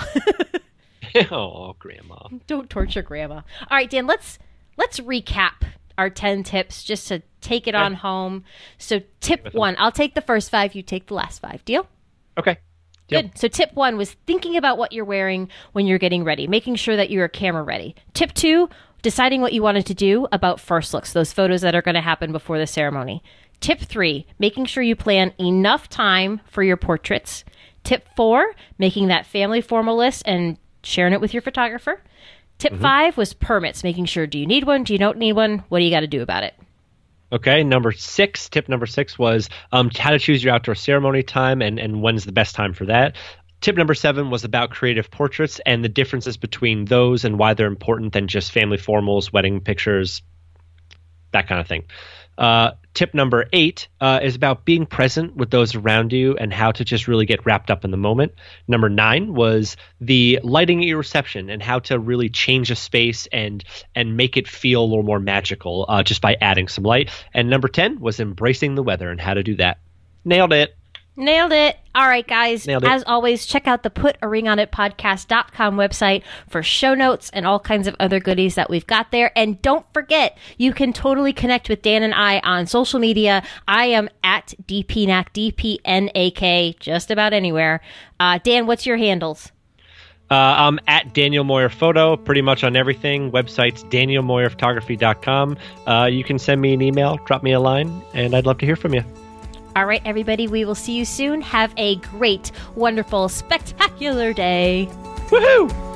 [SPEAKER 1] oh, grandma.
[SPEAKER 2] Don't torture grandma. All right, Dan, let's, let's recap our 10 tips just to take it on home. So, tip one, I'll take the first five, you take the last five. Deal?
[SPEAKER 1] Okay.
[SPEAKER 2] Good. So tip one was thinking about what you're wearing when you're getting ready, making sure that you're camera ready. Tip two, deciding what you wanted to do about first looks, those photos that are going to happen before the ceremony. Tip three, making sure you plan enough time for your portraits. Tip four, making that family formal list and sharing it with your photographer. Tip mm-hmm. five was permits, making sure do you need one? Do you don't need one? What do you got to do about it?
[SPEAKER 1] Okay, number six, tip number six was um, how to choose your outdoor ceremony time and, and when's the best time for that. Tip number seven was about creative portraits and the differences between those and why they're important than just family formals, wedding pictures, that kind of thing. Uh, tip number eight uh, is about being present with those around you and how to just really get wrapped up in the moment. Number nine was the lighting at your reception and how to really change a space and and make it feel a little more magical uh, just by adding some light. And number ten was embracing the weather and how to do that. Nailed it.
[SPEAKER 2] Nailed it. All right, guys. Nailed it. As always, check out the Put a Ring on It podcast.com website for show notes and all kinds of other goodies that we've got there. And don't forget, you can totally connect with Dan and I on social media. I am at DPNAK, DPNAK, just about anywhere. Uh, Dan, what's your handles?
[SPEAKER 1] Uh, I'm at Daniel Moyer Photo, pretty much on everything. Website's danielmoyerphotography.com. Uh, you can send me an email, drop me a line, and I'd love to hear from you.
[SPEAKER 2] All right, everybody, we will see you soon. Have a great, wonderful, spectacular day.
[SPEAKER 1] Woohoo!